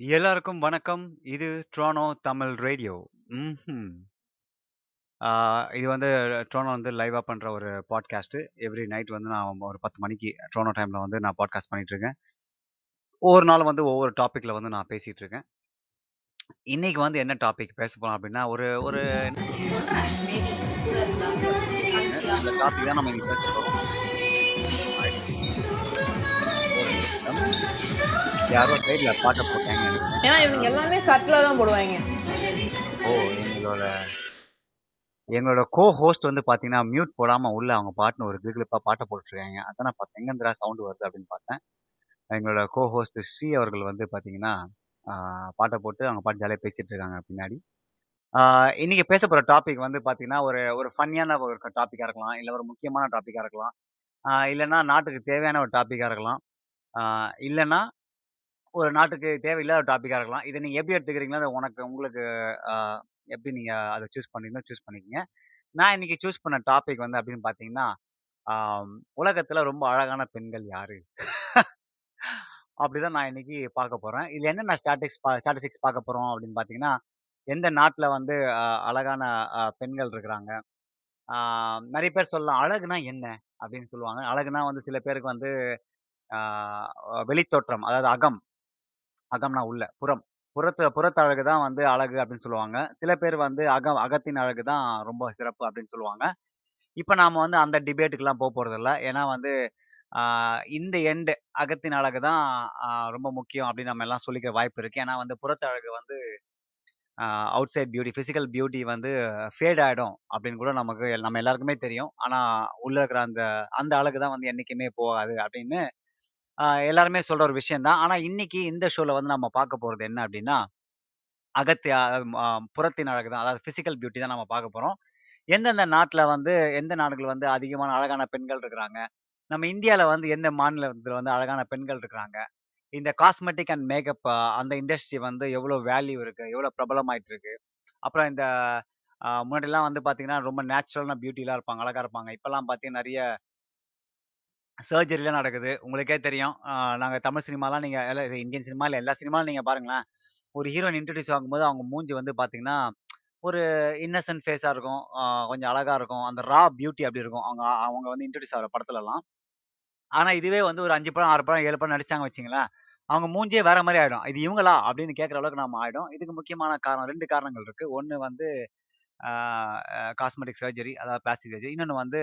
எல்லாருக்கும் வணக்கம். இது ட்ரோனோ தமிழ் ரேடியோ. ம்ஹ்ம். ஆ இது வந்து ட்ரோனோ வந்து லைவாக பண்ணுற ஒரு பாட்காஸ்ட்டு. எவ்ரி நைட் வந்து நான் ஒரு 10 மணிக்கு ட்ரோனோ டைமில் வந்து நான் பாட்காஸ்ட் பண்ணிட்டுருக்கேன். ஒவ்வொரு நாளும் வந்து ஒவ்வொரு டாப்பிக்கில் வந்து நான் பேசிகிட்டு இருக்கேன். இன்னைக்கு வந்து என்ன டாபிக் பேச போறோம் அப்படின்னா ஒரு ஒரு அந்த டாபிக் தான் நம்ம இன்னைக்கு பேச போகிறோம் யாரோ சைடில் பாட்டை போட்டேன் ஏன்னா இவங்க எல்லாமே சட்டில் தான் போடுவாங்க ஓ! எங்களோட எங்களோட கோ ஹோஸ்ட் வந்து பார்த்தீங்கன்னா, மியூட் போடாமல் உள்ள அவங்க பாட்டுன்னு ஒரு கிளுகிளுப்பா பாட்டை போட்டுருக்காங்க. அதான் நான் பார்த்தேன். எங்கேந்திரா சவுண்ட் வருது அப்படின்னு பார்த்தேன். எங்களோட கோ ஹோஸ்ட் ஸ்ரீ அவர்கள் வந்து பார்த்தீங்கன்னா, பாட்டை போட்டு அவங்க பாட்டு ஜாலியாக பேசிகிட்டு இருக்காங்க பின்னாடி. இன்னைக்கு பேச போகிற டாபிக் வந்து பார்த்தீங்கன்னா, ஒரு ஒரு ஃபன்னியான ஒரு டாப்பிக்காக இருக்கலாம். இல்லை ஒரு முக்கியமான டாப்பிக்காக இருக்கலாம். இல்லைன்னா நாட்டுக்கு தேவையான ஒரு டாப்பிக்காக இருக்கலாம். இல்லைன்னா ஒரு நாட்டுக்கு தேவையில்லாத டாப்பிக்காக இருக்கலாம். இதை நீங்கள் எப்படி எடுத்துக்கிறீங்களோ, அதை உனக்கு உங்களுக்கு எப்படி நீங்கள் அதை சூஸ் பண்ணீங்களோ சூஸ் பண்ணிக்கங்க. நான் இன்னைக்கு சூஸ் பண்ண டாபிக் வந்து அப்படின்னு பார்த்தீங்கன்னா, உலகத்தில் ரொம்ப அழகான பெண்கள் யாரு? அப்படிதான் நான் இன்னைக்கு பார்க்க போகிறேன் இதில் என்னென்ன ஸ்டாட்டிக்ஸ் பா ஸ்டாட்டிஸ்டிக்ஸ் பார்க்க போகிறோம் அப்படின்னு பார்த்தீங்கன்னா, எந்த நாட்டில் வந்து அழகான பெண்கள் இருக்கிறாங்க. நிறைய பேர் சொல்லலாம், "அழகுனா என்ன?" அப்படின்னு சொல்லுவாங்க. அழகுனா வந்து சில பேருக்கு வந்து வெளித்தோற்றம், அதாவது அகம். அகம்னா உள்ள, புறம். புறத்து புறத்து அழகு தான் வந்து அழகு அப்படின்னு சொல்லுவாங்க. சில பேர் வந்து அகம் அகத்தின் அழகு தான் ரொம்ப சிறப்பு அப்படின்னு சொல்லுவாங்க. இப்போ நாம் வந்து அந்த டிபேட்டுக்குலாம் போக போகிறதில்ல ஏன்னா வந்து இந்த எண்டு அகத்தின் அழகு தான் ரொம்ப முக்கியம் அப்படின்னு நம்ம எல்லாம் சொல்லிக்க வாய்ப்பு இருக்குது ஏன்னா வந்து புறத்து அழகு வந்து outside beauty, physical beauty வந்து ஃபேட் ஆகிடும் அப்படின்னு கூட நமக்கு நம்ம எல்லாருக்குமே தெரியும். ஆனால் உள்ள இருக்கிற அந்த அந்த அழகு தான் வந்து என்றைக்குமே போகாது அப்படின்னு எல்லாருமே சொல்கிற ஒரு விஷயந்தான் ஆனால் இன்னைக்கு இந்த ஷோவில் வந்து நம்ம பார்க்க போகிறது என்ன அப்படின்னா, அகத்திய புறத்தின் அழகு தான். அதாவது ஃபிசிக்கல் பியூட்டி தான் நம்ம பார்க்க போகிறோம் எந்தெந்த நாட்டில் வந்து எந்த நாடுகள் வந்து அதிகமான அழகான பெண்கள் இருக்கிறாங்க? நம்ம இந்தியாவில் வந்து எந்த மாநிலத்தில் வந்து அழகான பெண்கள் இருக்கிறாங்க? இந்த காஸ்மெட்டிக் அண்ட் மேக்கப் அந்த இண்டஸ்ட்ரி வந்து எவ்வளோ வேல்யூ இருக்குது எவ்வளோ பிரபலமாயிட்டு இருக்கு? அப்புறம் இந்த முன்னாடிலாம் வந்து பார்த்தீங்கன்னா, ரொம்ப நேச்சுரலான பியூட்டிலாம் இருப்பாங்க. அழகா இருப்பாங்க. இப்போல்லாம் பார்த்தீங்கன்னா, நிறைய சர்ஜரிலாம் நடக்குது. உங்களுக்கே தெரியும். நாங்கள் நாங்க தமிழ் சினிமாலாம் நீங்க இந்தியன் சினிமா இல்ல எல்லா சினிமாலும் நீங்க பாருங்களேன். ஒரு ஹீரோயின் இன்ட்ரடியூஸ் ஆகும்போது அவங்க மூஞ்சி வந்து பார்த்தீங்கன்னா, ஒரு இன்னசென்ட் ஃபேஸாக இருக்கும். கொஞ்சம் அழகா இருக்கும். அந்த ரா பியூட்டி அப்படி இருக்கும். அவங்க அவங்க வந்து இன்ட்ரடியூஸ் ஆகிற படத்துலலாம். ஆனா இதுவே வந்து ஒரு அஞ்சு படம், ஆறு படம், ஏழு படம் நடிச்சாங்க வச்சிங்களேன் அவங்க மூஞ்சியே வேற மாதிரி ஆயிடும். இது இவங்களா? அப்படின்னு கேட்குற அளவுக்கு நம்ம ஆயிடும். இதுக்கு முக்கியமான காரணம் ரெண்டு காரணங்கள் இருக்கு. ஒன்று வந்து காஸ்மெட்டிக் சர்ஜரி அதாவது பிளாஸ்டிக் சர்ஜரி. இன்னொன்னு வந்து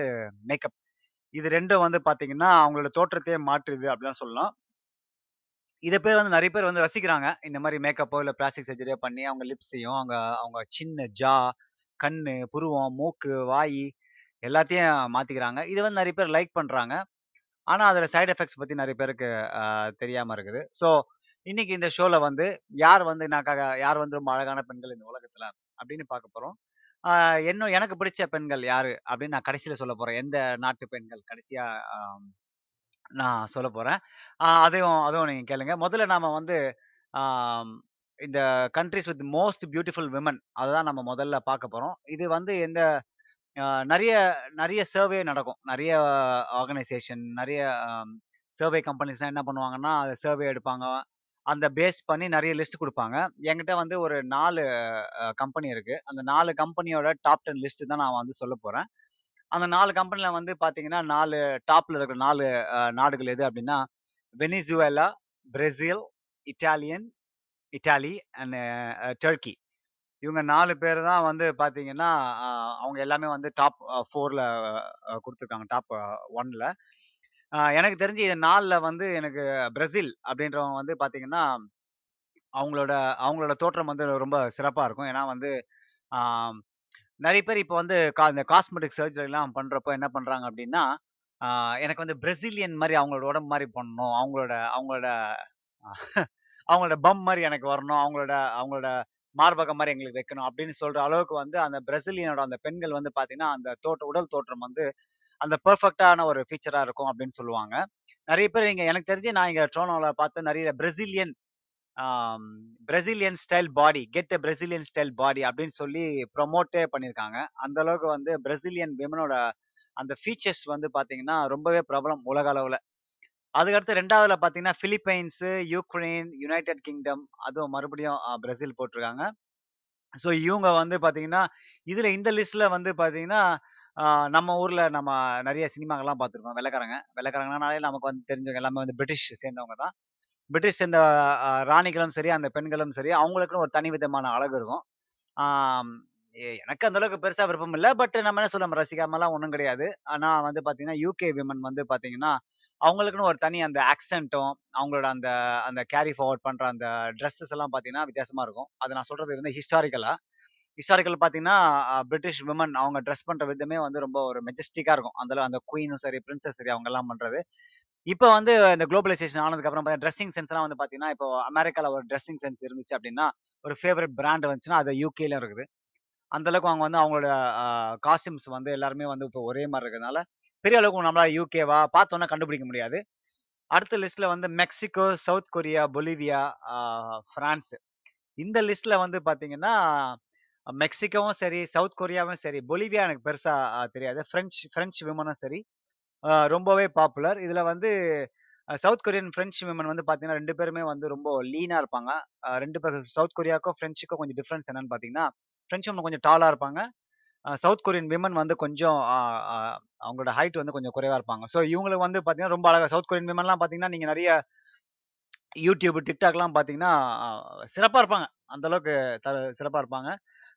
மேக்கப். இது ரெண்டும் வந்து பார்த்தீங்கன்னா, அவங்களோட தோற்றத்தையே மாற்றுது அப்படின்னு சொல்லலாம். இதை பேர் வந்து நிறைய பேர் வந்து ரசிக்கிறாங்க. இந்த மாதிரி மேக்கப்போ, இல்லை பிளாஸ்டிக் சர்ஜரியோ பண்ணி அவங்க லிப்ஸையும், அவங்க அவங்க சின்ன ஜா, கண் புருவம், மூக்கு, வாய் எல்லாத்தையும் மாற்றிக்கிறாங்க இதை வந்து நிறைய பேர் லைக் பண்ணுறாங்க ஆனால் அதோட சைட் எஃபெக்ட்ஸ் பற்றி நிறைய பேருக்கு தெரியாமல் இருக்குது. ஸோ, இன்னைக்கு இந்த ஷோவில் வந்து யார் வந்து நாக்காக யார் வந்து ரொம்ப அழகான பெண்கள் இந்த உலகத்தில் அப்படின்னு பார்க்க போகிறோம் என்னும் என்ன எனக்கு பிடிச்ச பெண்கள் யாரு அப்படின்னு நான் கடைசியில சொல்லப் போறேன். எந்த நாட்டு பெண்கள் கடைசியா நான் சொல்லப் போறேன். அதையும் அதுவும் நீங்க கேளுங்க. முதல்ல நாம வந்து ஆம் இந்த countries with most beautiful women அதுதான் நம்ம முதல்ல பார்க்க போறோம். இது வந்து எந்த நிறைய நிறைய சர்வே நடக்கும். நிறைய ஆர்கனைசேஷன், நிறைய சர்வே கம்பெனிஸ்லாம் என்ன பண்ணுவாங்கன்னா, அதை சர்வே எடுப்பாங்க. அந்த பேஸ் பண்ணி நிறைய லிஸ்ட் கொடுப்பாங்க என்கிட்ட வந்து ஒரு நாலு கம்பெனி இருக்கு. அந்த நாலு கம்பெனியோட டாப் 10 லிஸ்ட் தான் நான் வந்து சொல்லப் போறேன். அந்த நாலு கம்பெனியில் வந்து பார்த்தீங்கன்னா, நாலு டாப்ல இருக்கிற நாலு நாடுகள் எது அப்படின்னா, Venezuela, Brazil, Italian Italy and Turkey. இவங்க நாலு பேர் தான் வந்து பார்த்தீங்கன்னா, அவங்க எல்லாமே வந்து டாப் ஃபோரில் கொடுத்துருக்காங்க டாப் ஒன்ல எனக்கு தெரிஞ்சு இது 4ல வந்து எனக்கு பிரசில் அப்படின்றவங்க வந்து பார்த்தீங்கன்னா, அவங்களோட அவங்களோட தோற்றம் வந்து ரொம்ப சிறப்பா இருக்கும். ஏன்னா வந்து, ஆம் நெறைய பேர் இப்ப வந்து கா இந்த காஸ்மெட்டிக் சர்ஜரிலாம் பண்றப்போ என்ன பண்றாங்க அப்படின்னா, ஆ எனக்கு வந்து பிரசிலியன் மாரி அவங்களோட உடம்பு மாரி பண்ணணும். அவங்களோட அவங்களோட அவங்களோட பம் மாரி எனக்கு வரணும். அவங்களோட அவங்களோட மார்பகம் மாரி எங்களுக்கு வைக்கணும் அப்படின்னு சொல்ற அளவுக்கு வந்து அந்த பிரசிலியனோட அந்த பெண்கள் வந்து பார்த்தீங்கன்னா, அந்த தோற்ற உடல் தோற்றம் வந்து அந்த பெர்ஃபெக்டான ஒரு ஃபீச்சராக இருக்கும் அப்படின்னு சொல்லுவாங்க. நிறைய பேர் இங்கே எனக்கு தெரிஞ்சு நான் இங்கே ட்ரோனோவில் பார்த்து நிறைய Brazilian Brazilian style body, get a Brazilian style body அப்படின்னு சொல்லி ப்ரொமோட்டே பண்ணியிருக்காங்க. அந்த அளவுக்கு வந்து பிரசிலியன் விமனோட அந்த ஃபீச்சர்ஸ் வந்து பார்த்தீங்கன்னா, ரொம்பவே பிரபலம் உலக அளவில் அதுக்கடுத்து ரெண்டாவதுல பார்த்தீங்கன்னா, பிலிப்பைன்ஸு யுக்ரைன், யுனைடெட் கிங்டம் அதுவும் மறுபடியும் பிரசில் பிரேசில் போட்டிருக்காங்க. ஸோ இவங்க வந்து பார்த்தீங்கன்னா, இதில் இந்த லிஸ்ட்ல வந்து பார்த்தீங்கன்னா, நம்ம ஊரில் நம்ம நிறைய சினிமாக்கள்லாம் பார்த்துருக்கோம். வெள்ளக்காரங்க வெள்ளக்காரங்கனாலே நமக்கு வந்து தெரிஞ்சவங்க எல்லாமே வந்து பிரிட்டிஷ் சேர்ந்தவங்க தான். பிரிட்டிஷ் சேர்ந்த ராணிகளும் சரி, அந்த பெண்களும் சரி, அவங்களுக்குன்னு ஒரு தனி விதமான அழகு இருக்கும். எனக்கு அந்த அளவுக்கு பெருசாக விருப்பம் இல்லை பட் நம்ம என்ன சொல்ல ரசிக்காமலாம் ஒன்றும் கிடையாது. ஆனால் வந்து பார்த்தீங்கன்னா, யூகே விமன் வந்து பார்த்தீங்கன்னா, அவங்களுக்குன்னு ஒரு தனி அந்த ஆக்சென்ட்டும், அவங்களோட அந்த அந்த கேரி ஃபார்வர்ட் பண்ணுற அந்த ட்ரெஸ்ஸஸ் எல்லாம் பார்த்தீங்கன்னா, வித்தியாசமாக இருக்கும். அது நான் சொல்கிறது வந்து ஹிஸ்டாரிக்கலாக ஹிஸ்டாரிக்கல் பார்த்தீங்கன்னா, பிரிட்டிஷ் விமன் அவங்க ட்ரெஸ் பண்ணுற விதமே வந்து ரொம்ப ஒரு மெஜஸ்டிக்காக இருக்கும். அந்த அந்த குயினும் சரி, பிரின்சஸ் சரி அவங்கெல்லாம் பண்ணுறது இப்போ வந்து இந்த குளோபலைசேஷன் ஆனதுக்கப்புறம் பார்த்தீங்கன்னா, ட்ரெஸ்ஸிங் சென்ஸ்லாம் வந்து பார்த்தீங்கன்னா, இப்போ அமெரிக்காவில் ஒரு ட்ரெஸ்ஸிங் சென்ஸ் இருந்துச்சு அப்படின்னா ஒரு ஃபேவரட் பிராண்ட் வந்துச்சுன்னா, அது யூகேல இருக்குது. அந்த அளவுக்கு அவங்க வந்து அவங்களோட காஸ்டியூம்ஸ் வந்து எல்லாருமே வந்து இப்போ ஒரே மாதிரி இருக்கிறதுனால, பெரிய அளவுக்கு நம்மளால யூகேவா பார்த்தோன்னா கண்டுபிடிக்க முடியாது. அடுத்த லிஸ்ட்ல வந்து Mexico, South Korea, Bolivia, France இந்த லிஸ்ட்ல வந்து பார்த்தீங்கன்னா, மெக்சிகோவும் சரி, சவுத் கொரியாவும் சரி, பொலிவியா எனக்கு பெருசா தெரியாது. பிரெஞ்ச் பிரெஞ்ச் விமனும் சரி, ரொம்பவே பாப்புலர். இதுல வந்து சவுத் கொரியன், பிரெஞ்ச் விமன் வந்து பாத்தீங்கன்னா ரெண்டு பேருமே வந்து ரொம்ப லீனா இருப்பாங்க. ரெண்டு பேரும் சவுத் கொரியாவுக்கும், பிரெஞ்சுக்கும் கொஞ்சம் டிஃப்ரென்ஸ் என்னன்னு பார்த்தீங்கன்னா, பிரெஞ்ச் விமன் கொஞ்சம் டாலா இருப்பாங்க. சவுத் கொரியன் விமன் வந்து கொஞ்சம் அவங்களோட ஹைட் வந்து கொஞ்சம் குறைவா இருப்பாங்க. ஸோ இவங்களுக்கு வந்து பாத்தீங்கன்னா ரொம்ப அழகா சவுத் கொரியன் விமன்லாம் பார்த்தீங்கன்னா, நீங்க நிறைய யூடியூப் டிக்டாக்லாம் பார்த்தீங்கன்னா, சிறப்பாக இருப்பாங்க. அந்த அளவுக்கு த சிறப்பாக இருப்பாங்க.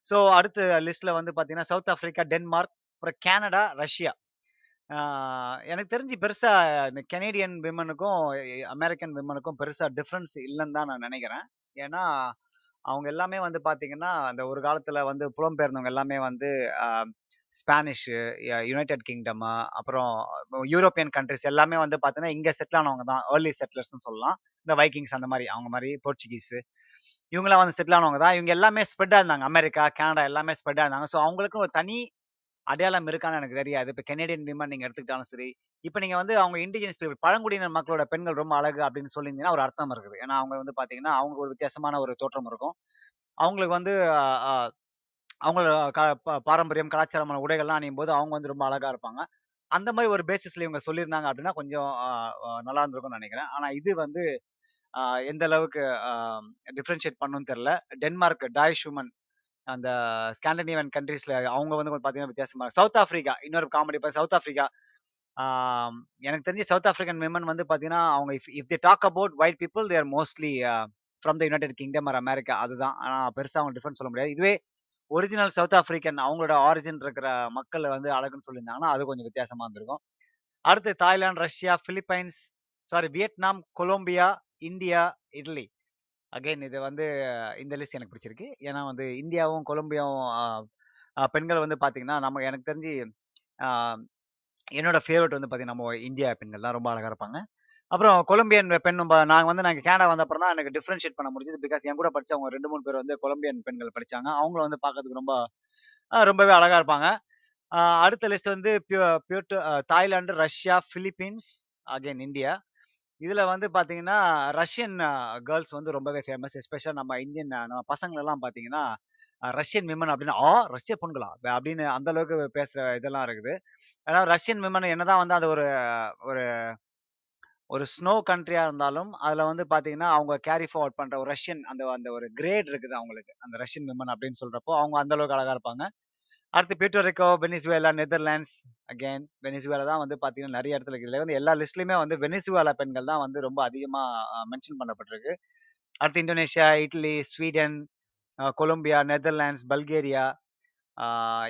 ஸோ அடுத்த லிஸ்ட்டில் வந்து பார்த்தீங்கன்னா, சவுத் ஆஃப்ரிக்கா, டென்மார்க், அப்புறம் கேனடா, ரஷ்யா. எனக்கு தெரிஞ்சு பெருசாக இந்த கெனேடியன் விமனுக்கும், அமெரிக்கன் விமனுக்கும் பெருசாக டிஃப்ரென்ஸ் இல்லைன்னு தான் நான் நினைக்கிறேன் ஏன்னா, அவங்க எல்லாமே வந்து பார்த்தீங்கன்னா, அந்த ஒரு காலத்தில் வந்து புலம்பெயர்ந்தவங்க எல்லாமே வந்து ஸ்பானிஷு, யுனைடெட் கிங்டம், அப்புறம் யூரோப்பியன் கண்ட்ரிஸ் எல்லாமே வந்து பார்த்தீங்கன்னா, இங்கே செட்டில் ஆனவங்க தான். ஏர்லி செட்டிலர்ஸ்னு சொல்லலாம். இந்த வைக்கிங்ஸ் அந்த மாதிரி அவங்க மாதிரி போர்ச்சுகீஸு. இவங்களாம் வந்து செட்டில் ஆனவங்க தான். இவங்க எல்லாமே ஸ்ப்ரெட்டா இருந்தாங்க. அமெரிக்கா, கனடா எல்லாமே ஸ்ப்ரெட்டா இருந்தாங்க. ஸோ அவங்களுக்கும் ஒரு தனி அடையாளம் இருக்கான்னு எனக்கு தெரியாது. இப்போ கெனடியன் விமன் நீங்கள் எடுத்துக்கிட்டாலும் சரி, இப்போ நீங்கள் வந்து அவங்க இண்டிஜினஸ் பீப்புள் பழங்குடியினர் மக்களோட பெண்கள் ரொம்ப அழகு அப்படின்னு சொல்லியிருந்தீங்கன்னா, ஒரு அர்த்தம் இருக்குது. ஏன்னா அவங்க வந்து பார்த்தீங்கன்னா, அவங்க ஒரு வித்தியாசமான ஒரு தோற்றம் இருக்கும். அவங்களுக்கு வந்து அவங்களோட க ப பாரம்பரியம், கலாச்சாரமான உடைகள்லாம் அணியும்போது அவங்க வந்து ரொம்ப அழகா இருப்பாங்க. அந்த மாதிரி ஒரு பேசிஸ்ல இவங்க சொல்லியிருந்தாங்க அப்படின்னா, கொஞ்சம் நல்லா இருந்திருக்கும்னு நினைக்கிறேன் ஆனால் இது வந்து எந்த அளவுக்கு டிஃப்ரென்ஷியேட் டிஃபரன்ஷியேட் பண்ணும்னு டென்மார்க் டாய் ஷூமன் அந்த ஸ்காண்டினேவன் கண்ட்ரீஸில் அவங்க வந்து கொஞ்சம் பார்த்தீங்கன்னா வித்தியாசமாக சவுத் ஆஃப்ரிக்கா இன்னொரு காமெடி இப்போ சவுத் ஆஃப்ரிக்கா எனக்கு தெரிஞ்சு சவுத் ஆஃப்ரிக்கன் விமன் வந்து பார்த்தீங்கன்னா, அவங்க if if they talk about white people they're mostly from the United Kingdom or America அதுதான். ஆனால் பெருசாக அவங்க டிஃபரன்ஸ் சொல்ல முடியாது. இதுவே ஒரிஜினல் சவுத் ஆஃப்ரிக்கன் அவங்களோட ஆரிஜின் இருக்கிற மக்கள் வந்து அழகுன்னு சொல்லியிருந்தாங்கன்னா, அது கொஞ்சம் வித்தியாசமாக இருந்திருக்கும். அடுத்து Thailand, Russia, Philippines, sorry Vietnam, Colombia, India, Italy. Again இது வந்து இந்த லிஸ்ட் எனக்கு பிடிச்சிருக்கு. ஏன்னா வந்து இந்தியாவும், கொலம்பியாவும் பெண்கள் வந்து பார்த்தீங்கன்னா, நம்ம எனக்கு தெரிஞ்சு என்னோட ஃபேவரட் வந்து பார்த்தீங்கன்னா, நம்ம இந்தியா பெண்கள் தான் ரொம்ப அழகாக இருப்பாங்க. அப்புறம் கொலம்பியன் பெண் நாங்கள் வந்து நாங்கள் கேனடா வந்த அப்புறம் தான் எனக்கு டிஃப்ரென்ஷியேட் பண்ண முடிஞ்சது. பிகாஸ் என் கூட படித்தவங்க ரெண்டு மூணு பேர் வந்து கொலம்பியன் பெண்கள் படிச்சாங்க. அவங்கள வந்து பார்க்கறதுக்கு ரொம்ப ரொம்பவே அழகாக இருப்பாங்க. அடுத்த லிஸ்ட் வந்து பியூ பியூட்டு அ Thailand, Russia, Philippines, again India. இதில் வந்து பார்த்தீங்கன்னா ரஷ்யன் கேர்ள்ஸ் வந்து ரொம்பவே ஃபேமஸ். எஸ்பெஷலாக நம்ம இந்தியன் நம்ம பசங்களெல்லாம் பார்த்தீங்கன்னா ரஷ்யன் விமன் அப்படின்னா "ஆ! ரஷ்ய பொண்களா?" அப்படின்னு அந்த அளவுக்கு பேசுகிற இதெல்லாம் இருக்குது. அதாவது ரஷ்யன் விமன் என்னதான் வந்து அது ஒரு ஒரு ஒரு ஸ்னோ கண்ட்ரியாக இருந்தாலும், அதில் வந்து பார்த்தீங்கன்னா அவங்க கேரி ஃபார்வர்ட் பண்ணுற ஒரு ரஷ்யன் அந்த அந்த ஒரு கிரேட் இருக்குது அவங்களுக்கு. அந்த ரஷ்யன் விமன் அப்படின்னு சொல்றப்போ, அவங்க அந்த அளவுக்கு இருப்பாங்க. அடுத்து Puerto Rico, Venezuela, Netherlands, again Venezuela தான் வந்து பார்த்தீங்கன்னா, நிறைய இடத்துல இருக்குது வந்து எல்லா லிஸ்ட்லையுமே வந்து வெனிசுவேலா பெண்கள் தான் வந்து ரொம்ப அதிகமாக மென்ஷன் பண்ணப்பட்டிருக்கு. அடுத்து Indonesia, Italy, Sweden, Colombia, Netherlands, Bulgaria,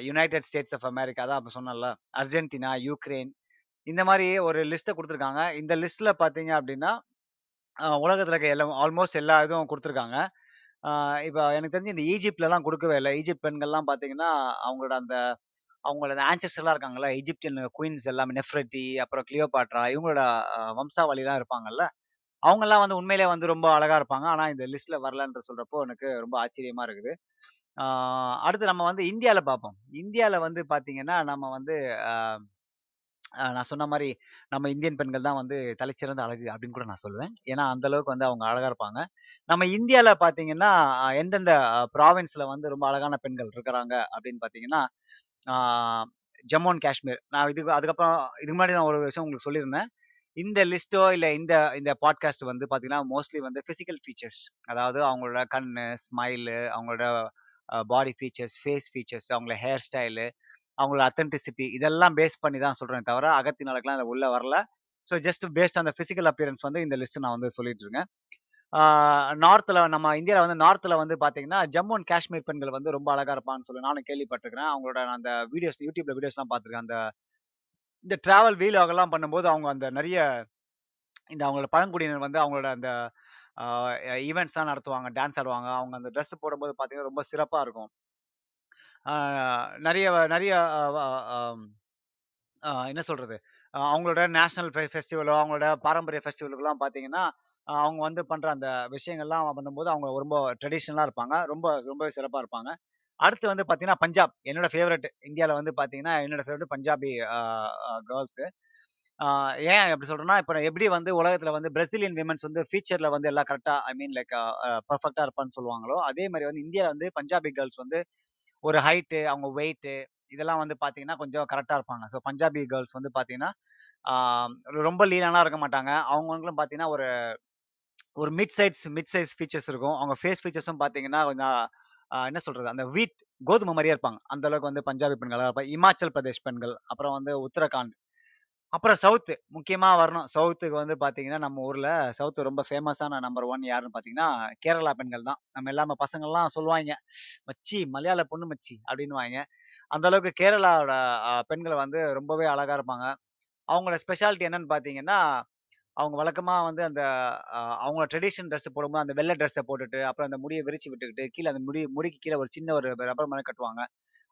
United States of America தான் அப்போ சொன்னேன்ல. அர்ஜென்டினா, யூக்ரைன் இந்த மாதிரி ஒரு லிஸ்ட்டை கொடுத்துருக்காங்க இந்த லிஸ்ட்டில் பார்த்தீங்க அப்படின்னா உலகத்தில் இருக்க எல்லா ஆல்மோஸ்ட் எல்லா இதுவும் கொடுத்துருக்காங்க இப்போ எனக்கு தெரிஞ்சு இந்த ஈஜிப்ட்லலாம் கொடுக்கவே இல்லை ஈஜிப்ட் பெண்கள்லாம் பார்த்தீங்கன்னா, அவங்களோட அந்த அவங்களோட ஆன்சர்ஸ்லாம் இருக்காங்கல்ல, ஈஜிப்டியன் குயின்ஸ் எல்லாமே நெஃப்ரட்டி, அப்புறம் கிளியோபாட்ரா இவங்களோட வம்சாவளிலாம் இருப்பாங்கல்ல. அவங்கெல்லாம் வந்து உண்மையிலேயே வந்து ரொம்ப அழகா இருப்பாங்க. ஆனால் இந்த லிஸ்ட்ல வரலன்ற சொல்றப்போ எனக்கு ரொம்ப ஆச்சரியமா இருக்குது. அடுத்து நம்ம வந்து இந்தியாவில் பார்ப்போம். இந்தியாவில் வந்து பார்த்தீங்கன்னா, நம்ம வந்து நான் சொன்ன மாதிரி நம்ம இந்தியன் பெண்கள் தான் வந்து தலைச்சிறந்த அழகு அப்படின்னு கூட நான் சொல்லுவேன். ஏன்னா அந்த அளவுக்கு வந்து அவங்க அழகா இருப்பாங்க. நம்ம இந்தியாவில் பார்த்தீங்கன்னா, எந்தெந்த ப்ராவின்ஸில் வந்து ரொம்ப அழகான பெண்கள் இருக்கிறாங்க அப்படின்னு பார்த்தீங்கன்னா, ஜம்மு அண்ட் காஷ்மீர். நான் இதுக்கு அதுக்கப்புறம் இதுக்கு முன்னாடி நான் ஒரு விஷயம் உங்களுக்கு சொல்லியிருந்தேன். இந்த லிஸ்ட்டோ இல்லை இந்த இந்த பாட்காஸ்ட் வந்து பார்த்தீங்கன்னா, மோஸ்ட்லி வந்து ஃபிசிக்கல் ஃபீச்சர்ஸ். அதாவது அவங்களோட கண்ணு, ஸ்மைலு, அவங்களோட பாடி ஃபீச்சர்ஸ், ஃபேஸ் ஃபீச்சர்ஸ், அவங்களோட ஹேர் ஸ்டைலு, அவங்களோட அத்தென்டிசிட்டி இதெல்லாம் பேஸ் பண்ணி தான் சொல்கிறேன் தவிர, அகத்தின் அளவுக்குலாம் அதுல உள்ளே வரல. So just based on the physical appearance வந்து இந்த லிஸ்ட் நான் வந்து சொல்லிட்டு இருக்கேன். நார்த்தில் நம்ம இந்தியாவில் வந்து நார்த்தில் வந்து பார்த்தீங்கன்னா, ஜம்மு அண்ட் காஷ்மீர் பெண்கள் வந்து ரொம்ப அழகா இருப்பான்னு சொல்லி நானும் கேள்விப்பட்டிருக்கிறேன் அவங்களோட அந்த வீடியோஸ் யூடியூப்ல வீடியோஸ்லாம் பார்த்துருக்கேன். அந்த இந்த டிராவல் வீலாகலாம் பண்ணும்போது அவங்க அந்த நிறைய இந்த அவங்களோட பழங்குடியினர் வந்து அவங்களோட அந்த ஆ நடத்துவாங்க. டான்ஸ் ஆடுவாங்க. அவங்க அந்த ட்ரெஸ் போடும்போது பார்த்தீங்கன்னா, ரொம்ப சிறப்பாக இருக்கும். நிறைய நிறைய என்ன சொல்கிறது அவங்களோட நேஷ்னல் ஃபெஸ்டிவலோ, அவங்களோட பாரம்பரிய ஃபெஸ்டிவலுக்குலாம் பார்த்தீங்கன்னா, அவங்க வந்து பண்ணுற அந்த விஷயங்கள்லாம் பண்ணும்போது அவங்க ரொம்ப ட்ரெடிஷ்னலாக இருப்பாங்க. ரொம்ப ரொம்பவே சிறப்பாக இருப்பாங்க. அடுத்து வந்து பார்த்தீங்கன்னா, பஞ்சாப். என்னோட ஃபேவரெட் இந்தியாவில் வந்து பார்த்தீங்கன்னா, என்னோட ஃபேவரெட் பஞ்சாபி கேர்ள்ஸு ஏன் எப்படி சொல்கிறேன்னா இப்போ எப்படி வந்து உலகத்தில் வந்து பிரசிலியன் விமன்ஸ் வந்து ஃபியூச்சரில் வந்து எல்லாம் கரெக்டாக ஐ மீன் லைக் பர்ஃபெக்டாக இருப்பான்னு சொல்லுவாங்களோ, அதே மாதிரி வந்து இந்தியாவில் வந்து பஞ்சாபி கேர்ள்ஸ் வந்து ஒரு ஹைட்டு, அவங்க வெயிட்டு இதெல்லாம் வந்து பார்த்தீங்கன்னா, கொஞ்சம் கரெக்டாக இருப்பாங்க. ஸோ பஞ்சாபி கேர்ள்ஸ் வந்து பார்த்தீங்கன்னா, ரொம்ப லீனாலாம் இருக்க மாட்டாங்க. அவங்கவங்களும் பார்த்தீங்கன்னா, ஒரு ஒரு mid size mid size features இருக்கும். அவங்க ஃபேஸ் ஃபீச்சர்ஸும் பார்த்தீங்கன்னா, கொஞ்சம் என்ன சொல்கிறது அந்த வீட் கோதுமை மாதிரியே இருப்பாங்க. அந்த அளவுக்கு வந்து பஞ்சாபி பெண்கள் இருப்பாங்க. இமாச்சல் பிரதேஷ் பெண்கள், அப்புறம் வந்து உத்தரகாண்ட், அப்புறம் சவுத்து முக்கியமா வரணும். சவுத்துக்கு வந்து பார்த்தீங்கன்னா, நம்ம ஊர்ல சவுத்து ரொம்ப ஃபேமஸான நம்பர் ஒன் யாருன்னு பார்த்தீங்கன்னா, கேரளா பெண்கள் தான். நம்ம எல்லா பசங்கள்லாம் சொல்லுவாங்க "மச்சி மலையாள பொண்ணு மச்சி" அப்படின்வாங்க அந்த அளவுக்கு கேரளாவோட பெண்களை வந்து ரொம்பவே அழகா இருப்பாங்க. அவங்களோட ஸ்பெஷாலிட்டி என்னன்னு பார்த்தீங்கன்னா, அவங்க வழக்கமா வந்து அந்த அவங்க ட்ரெடிஷன் ட்ரெஸ் போடும்போது அந்த வெள்ள ட்ரெஸ்ஸை போட்டுட்டு, அப்புறம் அந்த முடிய விரிச்சு விட்டுக்கிட்டு, கீழே அந்த முடி முடிக்கு கீழே ஒரு சின்ன ஒரு ரப்பர் மாதிரி கட்டுவாங்க.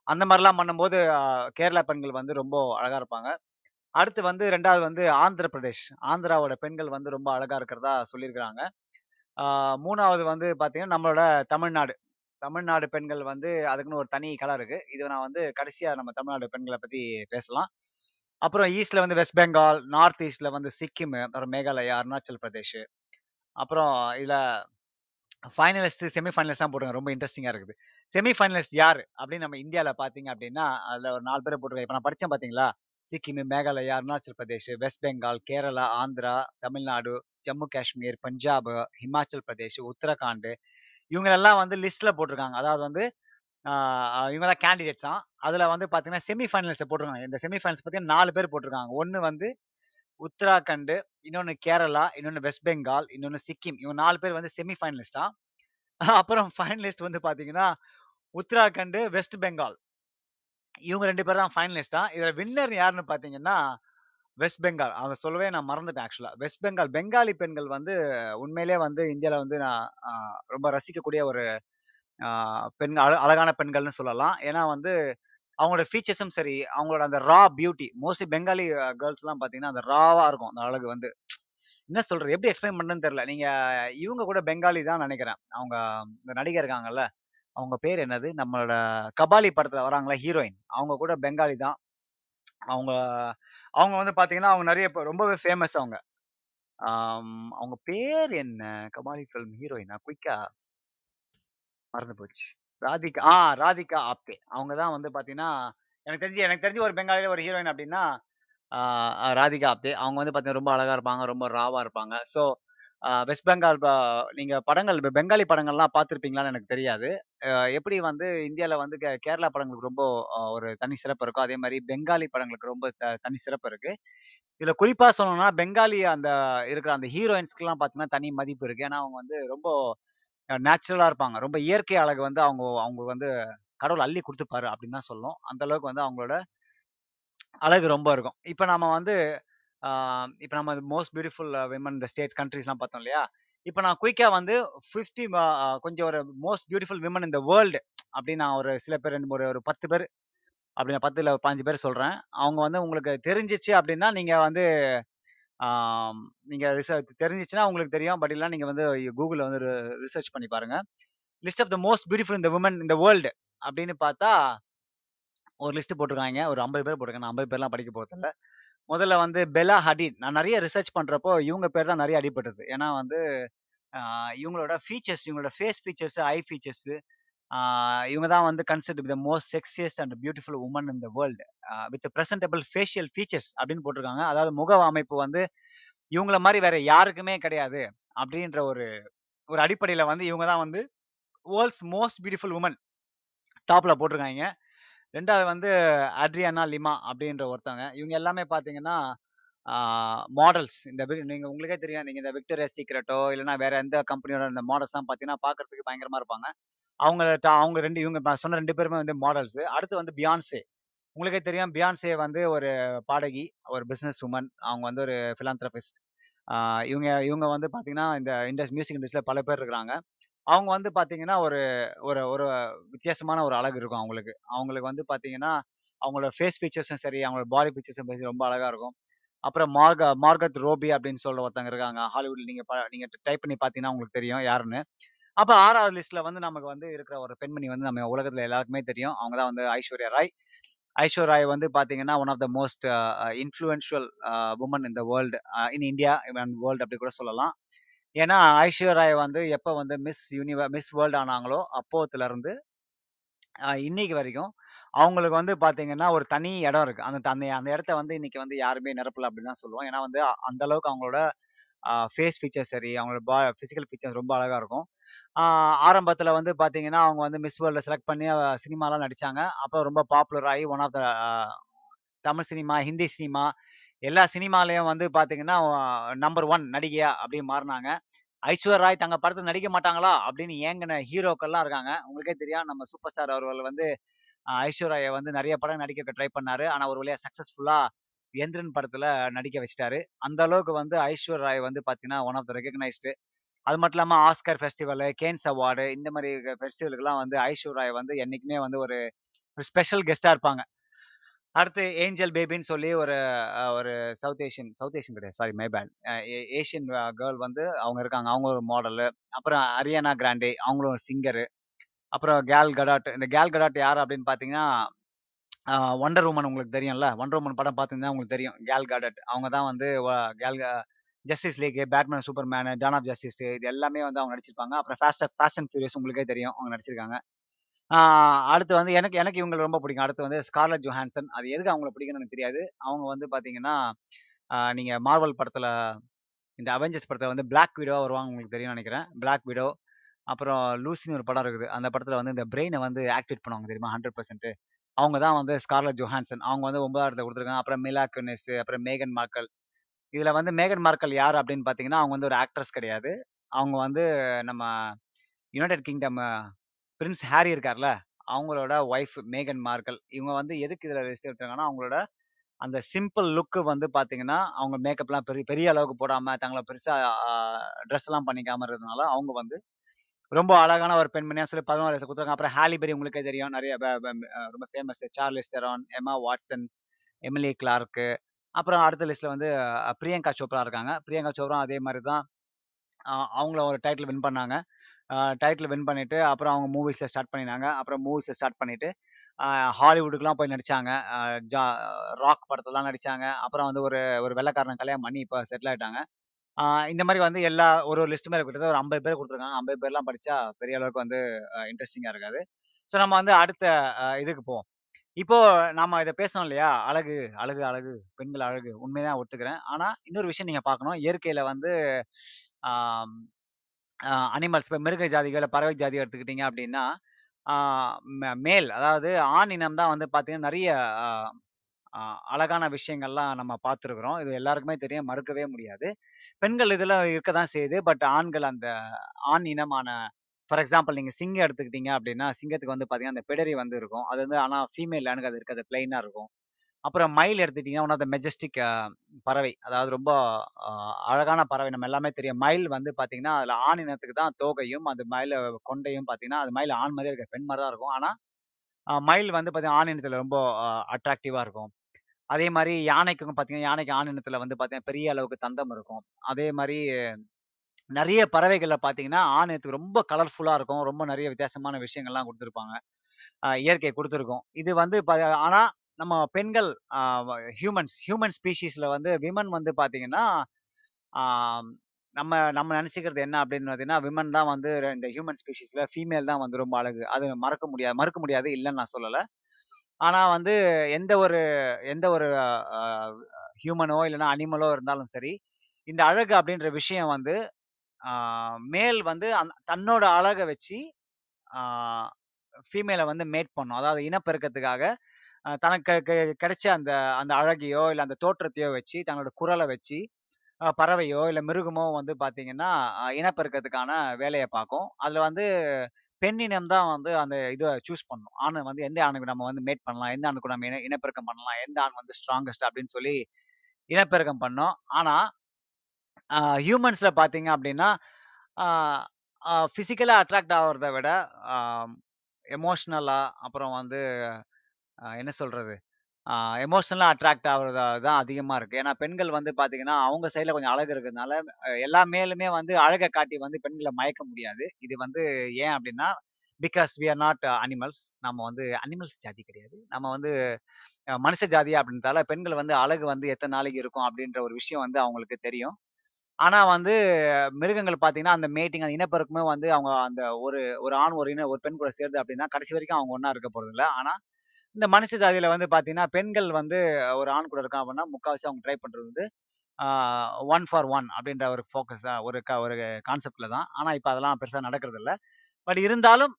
அந்த மாதிரிலாம் பண்ணும்போது கேரளா பெண்கள் வந்து ரொம்ப அழகா இருப்பாங்க. அடுத்து வந்து ரெண்டாவது வந்து ஆந்திர பிரதேஷ். ஆந்திராவோட பெண்கள் வந்து ரொம்ப அழகா இருக்கிறதா சொல்லியிருக்கிறாங்க. மூணாவது வந்து பார்த்தீங்கன்னா, நம்மளோட தமிழ்நாடு. தமிழ்நாடு பெண்கள் வந்து அதுக்குன்னு ஒரு தனி கலை இருக்கு. இது நான் வந்து கடைசியா நம்ம தமிழ்நாடு பெண்களை பத்தி பேசலாம். அப்புறம் ஈஸ்ட்ல வந்து வெஸ்ட் பெங்கால், நார்த் ஈஸ்ட்ல வந்து சிக்கிம், அப்புறம் மேகாலயா, அருணாச்சல் பிரதேஷ். அப்புறம் இதுல ஃபைனலிஸ்ட், செமி ஃபைனலிஸ்ட் தான் போட்டிருக்காங்க. ரொம்ப இன்ட்ரெஸ்டிங்காக இருக்குது. செமி ஃபைனலிஸ்ட் யார் அப்படின்னு நம்ம இந்தியாவில் பார்த்தீங்க அப்படின்னா, அதில் ஒரு நாலு பேரை போட்டுருக்காங்க இப்போ நான் படித்தேன் பார்த்தீங்களா? சிக்கிம், மேகாலயா, அருணாச்சல் பிரதேஷ், வெஸ்ட் பெங்கால், கேரளா, ஆந்திரா, தமிழ்நாடு, ஜம்மு காஷ்மீர், பஞ்சாப், ஹிமாச்சல் பிரதேஷ், உத்தரகாண்ட் இவங்களெல்லாம் வந்து லிஸ்ட்ல போட்டிருக்காங்க. அதாவது வந்து இவங்க தான் கேண்டிடேட்ஸ் தான் அதில் வந்து பார்த்தீங்கன்னா, செமி போட்டிருக்காங்க. இந்த செமி ஃபைனல்ஸ் பார்த்தீங்கன்னா நாலு பேர் போட்டிருக்காங்க. ஒன்று வந்து உத்தராகண்ட், இன்னொன்று கேரளா, இன்னொன்று வெஸ்ட் பெங்கால், இன்னொன்று சிக்கிம். இவங்க நாலு பேர் வந்து செமி ஃபைனலிஸ்ட்டாம். அப்புறம் ஃபைனலிஸ்ட் வந்து பார்த்தீங்கன்னா, உத்தராகண்ட், வெஸ்ட் பெங்கால். இவங்க ரெண்டு பேர் தான் ஃபைனலிஸ்டா இதுல வின்னர் யாருன்னு பார்த்தீங்கன்னா, வெஸ்ட் பெங்கால். அதை சொல்லவே நான் மறந்துட்டேன் ஆக்சுவலா. வெஸ்ட் பெங்கால் பெங்காலி பெண்கள் வந்து உண்மையிலே வந்து இந்தியாவில் வந்து நான் ரொம்ப ரசிக்கக்கூடிய ஒரு பெண்கள் பெண் அழகான பெண்கள்னு சொல்லலாம். ஏன்னா வந்து அவங்களோட ஃபீச்சர்ஸும் சரி, அவங்களோட அந்த ரா பியூட்டி மோஸ்ட்லி பெங்காலி கேர்ள்ஸ்லாம் பார்த்தீங்கன்னா, அந்த ராவாக இருக்கும். அந்த அழகு வந்து. என்ன சொல்றது? எப்படி எக்ஸ்பிளைன் பண்ணுன்னு தெரியல. நீங்க இவங்க கூட பெங்காலி தான் நினைக்கிறேன் அவங்க இந்த நடிகை இருக்காங்கல்ல, அவங்க பேர் என்னது? நம்மளோட கபாலி படத்துல வராங்களா ஹீரோயின். அவங்க கூட பெங்காலி தான். அவங்க அவங்க வந்து பார்த்தீங்கன்னா, அவங்க நிறைய ரொம்பவே ஃபேமஸ் அவங்க. அவங்க பேர் என்ன? கபாலி ஃபிலிம் ஹீரோயினா? குயிக்கா மறந்து போச்சு. ராதிகா ஆ ராதிகா ஆப்தே. அவங்க தான் வந்து பார்த்தீங்கன்னா, எனக்கு தெரிஞ்சு எனக்கு தெரிஞ்சு ஒரு பெங்காலில ஒரு ஹீரோயின் அப்படின்னா ராதிகா ஆப்தே. அவங்க வந்து பார்த்தீங்கன்னா, ரொம்ப அழகா இருப்பாங்க. ரொம்ப ராவா இருப்பாங்க. ஸோ வெஸ்ட் பெங்கால் நீங்கள் படங்கள் பெங்காலி படங்கள்லாம் பார்த்துருப்பீங்களான்னு எனக்கு தெரியாது. எப்படி வந்து இந்தியாவில் வந்து கே கேரளா படங்களுக்கு ரொம்ப ஒரு தனி சிறப்பு இருக்கோ, அதே மாதிரி பெங்காலி படங்களுக்கு ரொம்ப த தனி சிறப்பு இருக்குது இதில் குறிப்பாக சொல்லணும்னா, பெங்காலி அந்த இருக்கிற அந்த ஹீரோயின்ஸ்க்குலாம் பார்த்தீங்கன்னா, தனி மதிப்பு இருக்குது ஏன்னா, அவங்க வந்து ரொம்ப நேச்சுரலாக இருப்பாங்க. ரொம்ப இயற்கை அழகு வந்து அவங்க அவங்க வந்து கடவுள் அள்ளி கொடுத்துப்பாரு அப்படின்னு தான் சொல்லணும். அந்த அளவுக்கு வந்து அவங்களோட அழகு ரொம்ப இருக்கும். இப்போ நம்ம வந்து இப்போ நம்ம மோஸ்ட் பியூட்டிஃபுல் விமன் இந்த ஸ்டேட்ஸ் கண்ட்ரீஸ்லாம் பார்த்தோம் இல்லையா? இப்போ நான் குயிக்காக வந்து ஃபிஃப்டி கொஞ்சம் ஒரு மோஸ்ட் பியூட்டிஃபுல் விமன் இந்த வேர்ல்டு அப்படின்னு நான் ஒரு சில பேர் ரெண்டு ஒரு ஒரு 10 பேர் அப்படி நான் பத்தில் பாஞ்சு பேர் சொல்றேன். அவங்க வந்து உங்களுக்கு தெரிஞ்சிச்சு அப்படின்னா, நீங்க வந்து நீங்கள் ரிசர்ச் தெரிஞ்சிச்சுன்னா உங்களுக்கு தெரியும். பட் இல்லை நீங்கள் வந்து கூகுளில் வந்து ரிசர்ச் பண்ணி பாருங்க. List of the most beautiful இந்த உமன் இந்த வேர்ல்டு த அப்படின்னு பார்த்தா, ஒரு லிஸ்ட் போட்டிருக்காங்க ஒரு 50 பேர் போட்டிருக்காங்க. ஐம்பது பேர்லாம் படிக்க போகிறதில்ல முதல்ல வந்து பெல்லா ஹடிட். நான் நிறைய ரிசர்ச் பண்ணுறப்போ இவங்க பேர் தான் நிறைய அடிபட்டது. ஏன்னா வந்து இவங்களோட ஃபீச்சர்ஸ், இவங்களோட ஃபேஸ் ஃபீச்சர்ஸு ஐ ஃபீச்சர்ஸு இவங்க தான் வந்து consider the most sexiest and beautiful woman in the world. With presentable facial features அப்படின்னு போட்டிருக்காங்க. அதாவது முக அமைப்பு வந்து இவங்கள மாதிரி வேற யாருக்குமே கிடையாது. அப்படின்ற ஒரு ஒரு அடிப்படையில் வந்து இவங்க தான் வந்து வேர்ல்ட்ஸ் மோஸ்ட் பியூட்டிஃபுல் உமன் டாப்பில் போட்டிருக்காங்க ரெண்டாவது வந்து அட்ரியானா லிமா அப்படின்ற ஒருத்தவங்க. இவங்க எல்லாமே பார்த்தீங்கன்னா, மாடல்ஸ். இந்த நீங்கள் உங்களுக்கே தெரியும். நீங்கள் இந்த விக்டோரியா சீக்ரெட்டோ, இல்லைனா வேற எந்த கம்பெனியோட இந்த மாடல்ஸ்லாம் பார்த்தீங்கன்னா, பார்க்கறதுக்கு பயங்கரமாக இருப்பாங்க. அவங்கள ட அவங்க ரெண்டு இவங்க சொன்ன ரெண்டு பேருமே வந்து மாடல்ஸ். அடுத்து வந்து பியான்சே. உங்களுக்கே தெரியும் பியான்சே வந்து ஒரு பாடகி, ஒரு பிஸ்னஸ் உமன் அவங்க வந்து ஒரு பிலாந்திரபிஸ்ட். இவங்க இவங்க வந்து பார்த்தீங்கன்னா, இந்த இண்டஸ் மியூசிக் இண்டஸ்ட்ரியில் பல பேர் இருக்கிறாங்க. அவங்க வந்து பார்த்தீங்கன்னா, ஒரு ஒரு ஒரு வித்தியாசமான ஒரு அழகு இருக்கும் அவங்களுக்கு. அவங்களுக்கு வந்து பார்த்தீங்கன்னா, அவங்களோட ஃபேஸ் ஃபீச்சர்ஸும் சரி, அவங்களோட பாடி ஃபீச்சர்ஸும் சரி ரொம்ப அழகா இருக்கும். அப்புறம் மார்க மார்கத் ரோபி அப்படின்னு சொல்ற ஒருத்தங்க இருக்காங்க. ஹாலிவுட்ல நீங்க ப நீங்க டைப் பண்ணி பார்த்தீங்கன்னா உங்களுக்கு தெரியும் யாருன்னு. அப்ப ஆறாவது லிஸ்ட்ல வந்து நமக்கு வந்து இருக்கிற ஒரு பெண்மணி வந்து நம்ம உலகத்துல எல்லாருக்குமே தெரியும். அவங்க தான் வந்து ஐஸ்வர்யா ராய். ஐஸ்வர்யா ராய் வந்து பார்த்தீங்கன்னா, one of the most influential influential a in the world in India and world அப்படி கூட சொல்லலாம். ஏன்னா, ஐஸ்வர்யா ராய் வந்து எப்போ வந்து மிஸ் யூனிவர் மிஸ் வேர்ல்டு ஆனாங்களோ, அப்போத்துலேருந்து இன்னைக்கு வரைக்கும் அவங்களுக்கு வந்து பார்த்தீங்கன்னா, ஒரு தனி இடம் இருக்குது அந்த அந்த அந்த இடத்த வந்து இன்னைக்கு வந்து யாருமே நிரப்பல அப்படின்னு தான் சொல்லுவோம். ஏன்னா வந்து அந்த அளவுக்கு அவங்களோட ஃபேஸ் ஃபீச்சர் சரி, அவங்களோட பா ஃபிசிக்கல் ஃபீச்சர்ஸ் ரொம்ப அழகாக இருக்கும். ஆரம்பத்தில் வந்து பார்த்தீங்கன்னா, அவங்க வந்து மிஸ் வேர்ல்டில் செலக்ட் பண்ணி சினிமாலாம் நடிச்சாங்க. அப்போ ரொம்ப பாப்புலர் ஆகி one of the Tamil cinema, Hindi cinema எல்லா சினிமாலையும் வந்து பார்த்தீங்கன்னா, நம்பர் ஒன் நடிகையா அப்படின்னு மாறினாங்க ஐஸ்வர் ராய் தங்க படத்தில் நடிக்க மாட்டாங்களா? அப்படின்னு ஏங்கின ஹீரோக்கள்லாம் இருக்காங்க. உங்களுக்கே தெரியும் நம்ம சூப்பர் ஸ்டார் அவர்கள் வந்து அ வந்து நிறைய படம் நடிக்க ட்ரை பண்ணாரு. ஆனால் ஒரு வழியாக சக்ஸஸ்ஃபுல்லாக எந்திரன் படத்தில் நடிக்க வச்சுட்டாரு. அந்த அளவுக்கு வந்து ஐஸ்வர் ராய் வந்து பார்த்தீங்கன்னா, ஒன் ஆஃப் த ரெகக்னைஸ்டு. அது மட்டும் இல்லாமல் ஆஸ்கர் ஃபெஸ்டிவலு, கேன்ஸ் அவார்டு இந்த மாதிரி ஃபெஸ்டிவலுக்குலாம் வந்து ஐஸ்வர் ராய் வந்து என்றைக்குமே வந்து ஒரு ஸ்பெஷல் கெஸ்ட்டாக இருப்பாங்க. அடுத்து ஏஞ்சல் பேபின்னு சொல்லி ஒரு ஒரு சவுத் ஏஷியன் சவுத் ஏஷியன் கிடையாது. Sorry my Asian a girl வந்து அவங்க இருக்காங்க. அவங்க ஒரு மாடலு. அப்புறம் அரியானா கிராண்டே அவங்களும் ஒரு சிங்கரு. அப்புறம் கேல் கடாட். இந்த கேல் கடாட் யார் அப்படின்னு பார்த்தீங்கன்னா, ஒண்டர் உமன் உங்களுக்கு தெரியும்ல. ஒண்டர் உமன் படம் பார்த்தீங்கன்னா உங்களுக்கு தெரியும். கேல் கடாட். அவங்க தான் வந்து Gal Justice League, Batman, Superman, Dawn of Justice இது எல்லாமே வந்து அவங்க நடிச்சிருப்பாங்க. அப்புறம் ஃபாஸ்ட் ஃபாஸ்ட் அண்ட் ஃபியூரியஸ் உங்களுக்கே தெரியும். அவங்க நடிச்சிருக்காங்க. அடுத்து வந்து எனக்கு எனக்கு இவங்கள ரொம்ப பிடிக்கும். அடுத்து வந்து ஸ்கார்லட் ஜோஹான்சன். அது எதுக்கு அவங்கள பிடிக்கும்னு எனக்கு தெரியாது. அவங்க வந்து பார்த்தீங்கன்னா, நீங்கள் மார்வல் படத்தில் இந்த அவெஞ்சர்ஸ் படத்தில் வந்து பிளாக் வீடோ வருவாங்க உங்களுக்கு தெரியும்னு நினைக்கிறேன் பிளாக் வீடோ அப்புறம் லூசின்னு ஒரு படம் இருக்குது. அந்த படத்தில் வந்து இந்த பிரெயினை வந்து ஆக்டிவேட் பண்ணுவாங்க தெரியுமா? 100% அவங்க தான் வந்து ஸ்கார்லட் ஜோஹான்சன். அவங்க வந்து ஒன்பதாம் இடத்துல கொடுத்துருக்காங்க அப்புறம் மிலா குனிஸ், அப்புறம் மேகன் மார்கல். இதில் வந்து மேகன் மார்க்கல் யார் அப்படின்னு பார்த்தீங்கன்னா, அவங்க வந்து ஒரு ஆக்ட்ரஸ் கிடையாது. அவங்க வந்து நம்ம யுனைடெட் கிங்டம் பிரின்ஸ் ஹாரி இருக்கார்ல, அவங்களோட ஒய்ஃப் மேகன் மார்கல். இவங்க வந்து எதுக்கு இதில் ரெஜிஸ்டர் எடுத்திருக்காங்கன்னா, அவங்களோட அந்த சிம்பிள் லுக் வந்து பார்த்தீங்கன்னா, அவங்க மேக்கப்லாம் பெரிய பெரிய அளவுக்கு போடாமல் தங்களை பெருசாக ட்ரெஸ்லாம் பண்ணிக்காம இருக்கிறதுனால, அவங்க வந்து ரொம்ப அழகான ஒரு பெண்மணியாக சொல்லி பதினோரு வயசு கொடுத்துருக்காங்க அப்புறம் ஹாலிபெரி உங்களுக்கே தெரியும். நிறைய ரொம்ப famous Charlize Theron, Emma Watson, Emily Clarke அப்புறம் அடுத்த லிஸ்ட்ல வந்து பிரியங்கா சோப்ரா இருக்காங்க. பிரியங்கா சோப்ரா அதே மாதிரி தான் அவங்கள ஒரு டைட்டில் வின் பண்ணாங்க. டைட்டில் வின் பண்ணிட்டு, அப்புறம் அவங்க மூவிஸில் ஸ்டார்ட் பண்ணினாங்க. அப்புறம் மூவிஸை ஸ்டார்ட் பண்ணிட்டு, ஹாலிவுட்டுக்கெலாம் ஹாலிவுட்டுக்குலாம் போய் நடித்தாங்க ஜா ராக் படத்தெல்லாம் நடிச்சாங்க. அப்புறம் வந்து ஒரு ஒரு வெள்ளைக்காரன கல்யாணம் பண்ணி இப்போ செட்டில் ஆயிட்டாங்க. இந்த மாதிரி வந்து எல்லா ஒரு ஒரு லிஸ்ட் மாதிரி கிட்டத்தட்ட ஒரு 50 பேர் கொடுத்துருக்காங்க ஐம்பது பேர்லாம் படித்தா பெரிய அளவுக்கு வந்து இன்ட்ரெஸ்டிங்காக இருக்காது. ஸோ நம்ம வந்து அடுத்த இதுக்கு போவோம். இப்போ நாம இதை பேசணும் இல்லையா? அழகு, அழகு, அழகு, பெண்கள் அழகு. உண்மைதான் ஒத்துக்கிறேன். ஆனா இன்னொரு விஷயம் நீங்க பார்க்கணும். இயற்கையில வந்து அனிமல்ஸ் இப்போ மிருக ஜாதிகள், பறவை ஜாதி எடுத்துக்கிட்டீங்க அப்படின்னா மேல் அதாவது ஆண் இனம் தான் வந்து பார்த்தீங்கன்னா, நிறைய அழகான விஷயங்கள்லாம் நம்ம பார்த்துருக்குறோம் இது எல்லாருக்குமே தெரியும். மறுக்கவே முடியாது. பெண்கள் இதில் இருக்க தான் செய்யுது. பட் ஆண்கள் அந்த ஆண் இனமான ஃபார் எக்ஸாம்பிள் நீங்கள் சிங்கம் எடுத்துக்கிட்டீங்க அப்படின்னா சிங்கத்துக்கு வந்து பார்த்தீங்கன்னா, அந்த பிடரி வந்து இருக்கும். அது வந்து ஆனால் ஃபீமேல் எனக்கு அது இருக்காது. பிளெயினாக இருக்கும். அப்புறம் மயில் எடுத்துக்கிட்டிங்கன்னா ஒன் ஆஃப் த மெஜஸ்டிக் பறவை. அதாவது ரொம்ப அழகான பறவை. நம்ம எல்லாமே தெரியும். மயில் வந்து பார்த்தீங்கன்னா, அதில் ஆண் இனத்துக்கு தான் தோகையும், அந்த மயில கொண்டையும் பார்த்தீங்கன்னா, அது மயில் ஆண் மாதிரியே இருக்க பெண் மாதிரி தான் இருக்கும். ஆனால் மயில் வந்து பார்த்தீங்கன்னா, ஆண் இனத்தில் ரொம்ப அட்ராக்டிவாக இருக்கும். அதே மாதிரி யானைக்கும் பார்த்தீங்கன்னா, யானைக்கு ஆண் இனத்தில் வந்து பார்த்தீங்கன்னா, பெரிய அளவுக்கு தந்தம் இருக்கும். அதே மாதிரி நிறைய பறவைகளில் பார்த்தீங்கன்னா, ஆண் இனத்துக்கு ரொம்ப கலர்ஃபுல்லாக இருக்கும். ரொம்ப நிறைய வித்தியாசமான விஷயங்கள்லாம் கொடுத்துருப்பாங்க இயற்கை கொடுத்துருக்கும் இது வந்து ஆனால் நம்ம பெண்கள் ஹியூமன்ஸ் ஹியூமன் ஸ்பீஷீஸில் வந்து விமன் வந்து பார்த்தீங்கன்னா, நம்ம நம்ம நினச்சிக்கிறது என்ன அப்படின்னு பார்த்தீங்கன்னா, விமன் தான் வந்து இந்த ஹியூமன் ஸ்பீஷீஸில் ஃபீமேல் தான் வந்து ரொம்ப அழகு. அது மறக்க முடியாது மறுக்க முடியாது இல்லைன்னு நான் சொல்லலை ஆனால் வந்து எந்த ஒரு எந்த ஒரு ஹியூமனோ இல்லைன்னா அனிமலோ இருந்தாலும் சரி, இந்த அழகு அப்படின்ற விஷயம் வந்து மேல் வந்து அந் தன்னோட அழகை வச்சு ஃபீமேலை வந்து மேட் பண்ணும். அதாவது இனப்பெருக்கத்துக்காக தனக்கு கெ கிடைச்ச அந்த அந்த அழகையோ, இல்லை அந்த தோற்றத்தையோ வச்சு, தன்னோட குரலை வச்சு, பறவையோ, இல்லை மிருகமோ வந்து பார்த்தீங்கன்னா, இனப்பெருக்கத்துக்கான வேலையை பார்க்கும். அதில் வந்து பெண்ணினம் தான் வந்து அந்த இதை சூஸ் பண்ணும். ஆணை வந்து எந்த ஆணுக்கு நம்ம வந்து மேட் பண்ணலாம், எந்த ஆணுக்கு நம்ம இன இனப்பெருக்கம் பண்ணலாம், எந்த ஆண் வந்து ஸ்ட்ராங்கஸ்ட் அப்படின்னு சொல்லி இனப்பெருக்கம் பண்ணோம் ஆனால் ஹியூமன்ஸில் பார்த்தீங்க அப்படின்னா, ஃபிசிக்கலாக அட்ராக்ட் ஆகிறத விட, எமோஷ்னலாக அப்புறம் வந்து என்ன சொல்கிறது எமோஷனலாக அட்ராக்ட் ஆகுறது தான் அதிகமாக இருக்குது ஏன்னா பெண்கள் வந்து பார்த்தீங்கன்னா, அவங்க சைடில் கொஞ்சம் அழகு இருக்கிறதுனால, எல்லா மேலுமே வந்து அழகை காட்டி வந்து பெண்களை மயக்க முடியாது. இது வந்து ஏன் அப்படின்னா because we are not animals. நம்ம வந்து அனிமல்ஸ் ஜாதி கிடையாது. நம்ம வந்து மனுஷ ஜாதி அப்படின்றதால பெண்கள் வந்து அழகு வந்து எத்தனை நாளைக்கு இருக்கும் அப்படின்ற ஒரு விஷயம் வந்து அவங்களுக்கு தெரியும். ஆனால் வந்து மிருகங்கள் பார்த்தீங்கன்னா, அந்த மேட்டிங் அந்த இனப்பெருக்குமே வந்து அவங்க அந்த ஒரு ஒரு ஆண் ஒரு இன ஒரு பெண் கூட சேர்ந்து அப்படின்னா கடைசி வரைக்கும் அவங்க ஒன்றா இருக்க போகிறது இல்லை ஆனால் இந்த மனுஷ ஜாதியில வந்து பாத்தீங்கன்னா பெண்கள் வந்து ஒரு ஆண் கூட இருக்கான் அப்படின்னா, முக்கால்வாசி அவங்க ட்ரை பண்றது வந்து ஒன் ஃபார் ஒன் அப்படின்ற ஒரு ஃபோக்கஸ் ஒரு க ஒரு கான்செப்ட்ல தான். ஆனா, இப்போ அதெல்லாம் பெருசா இல்லை பட் இருந்தாலும்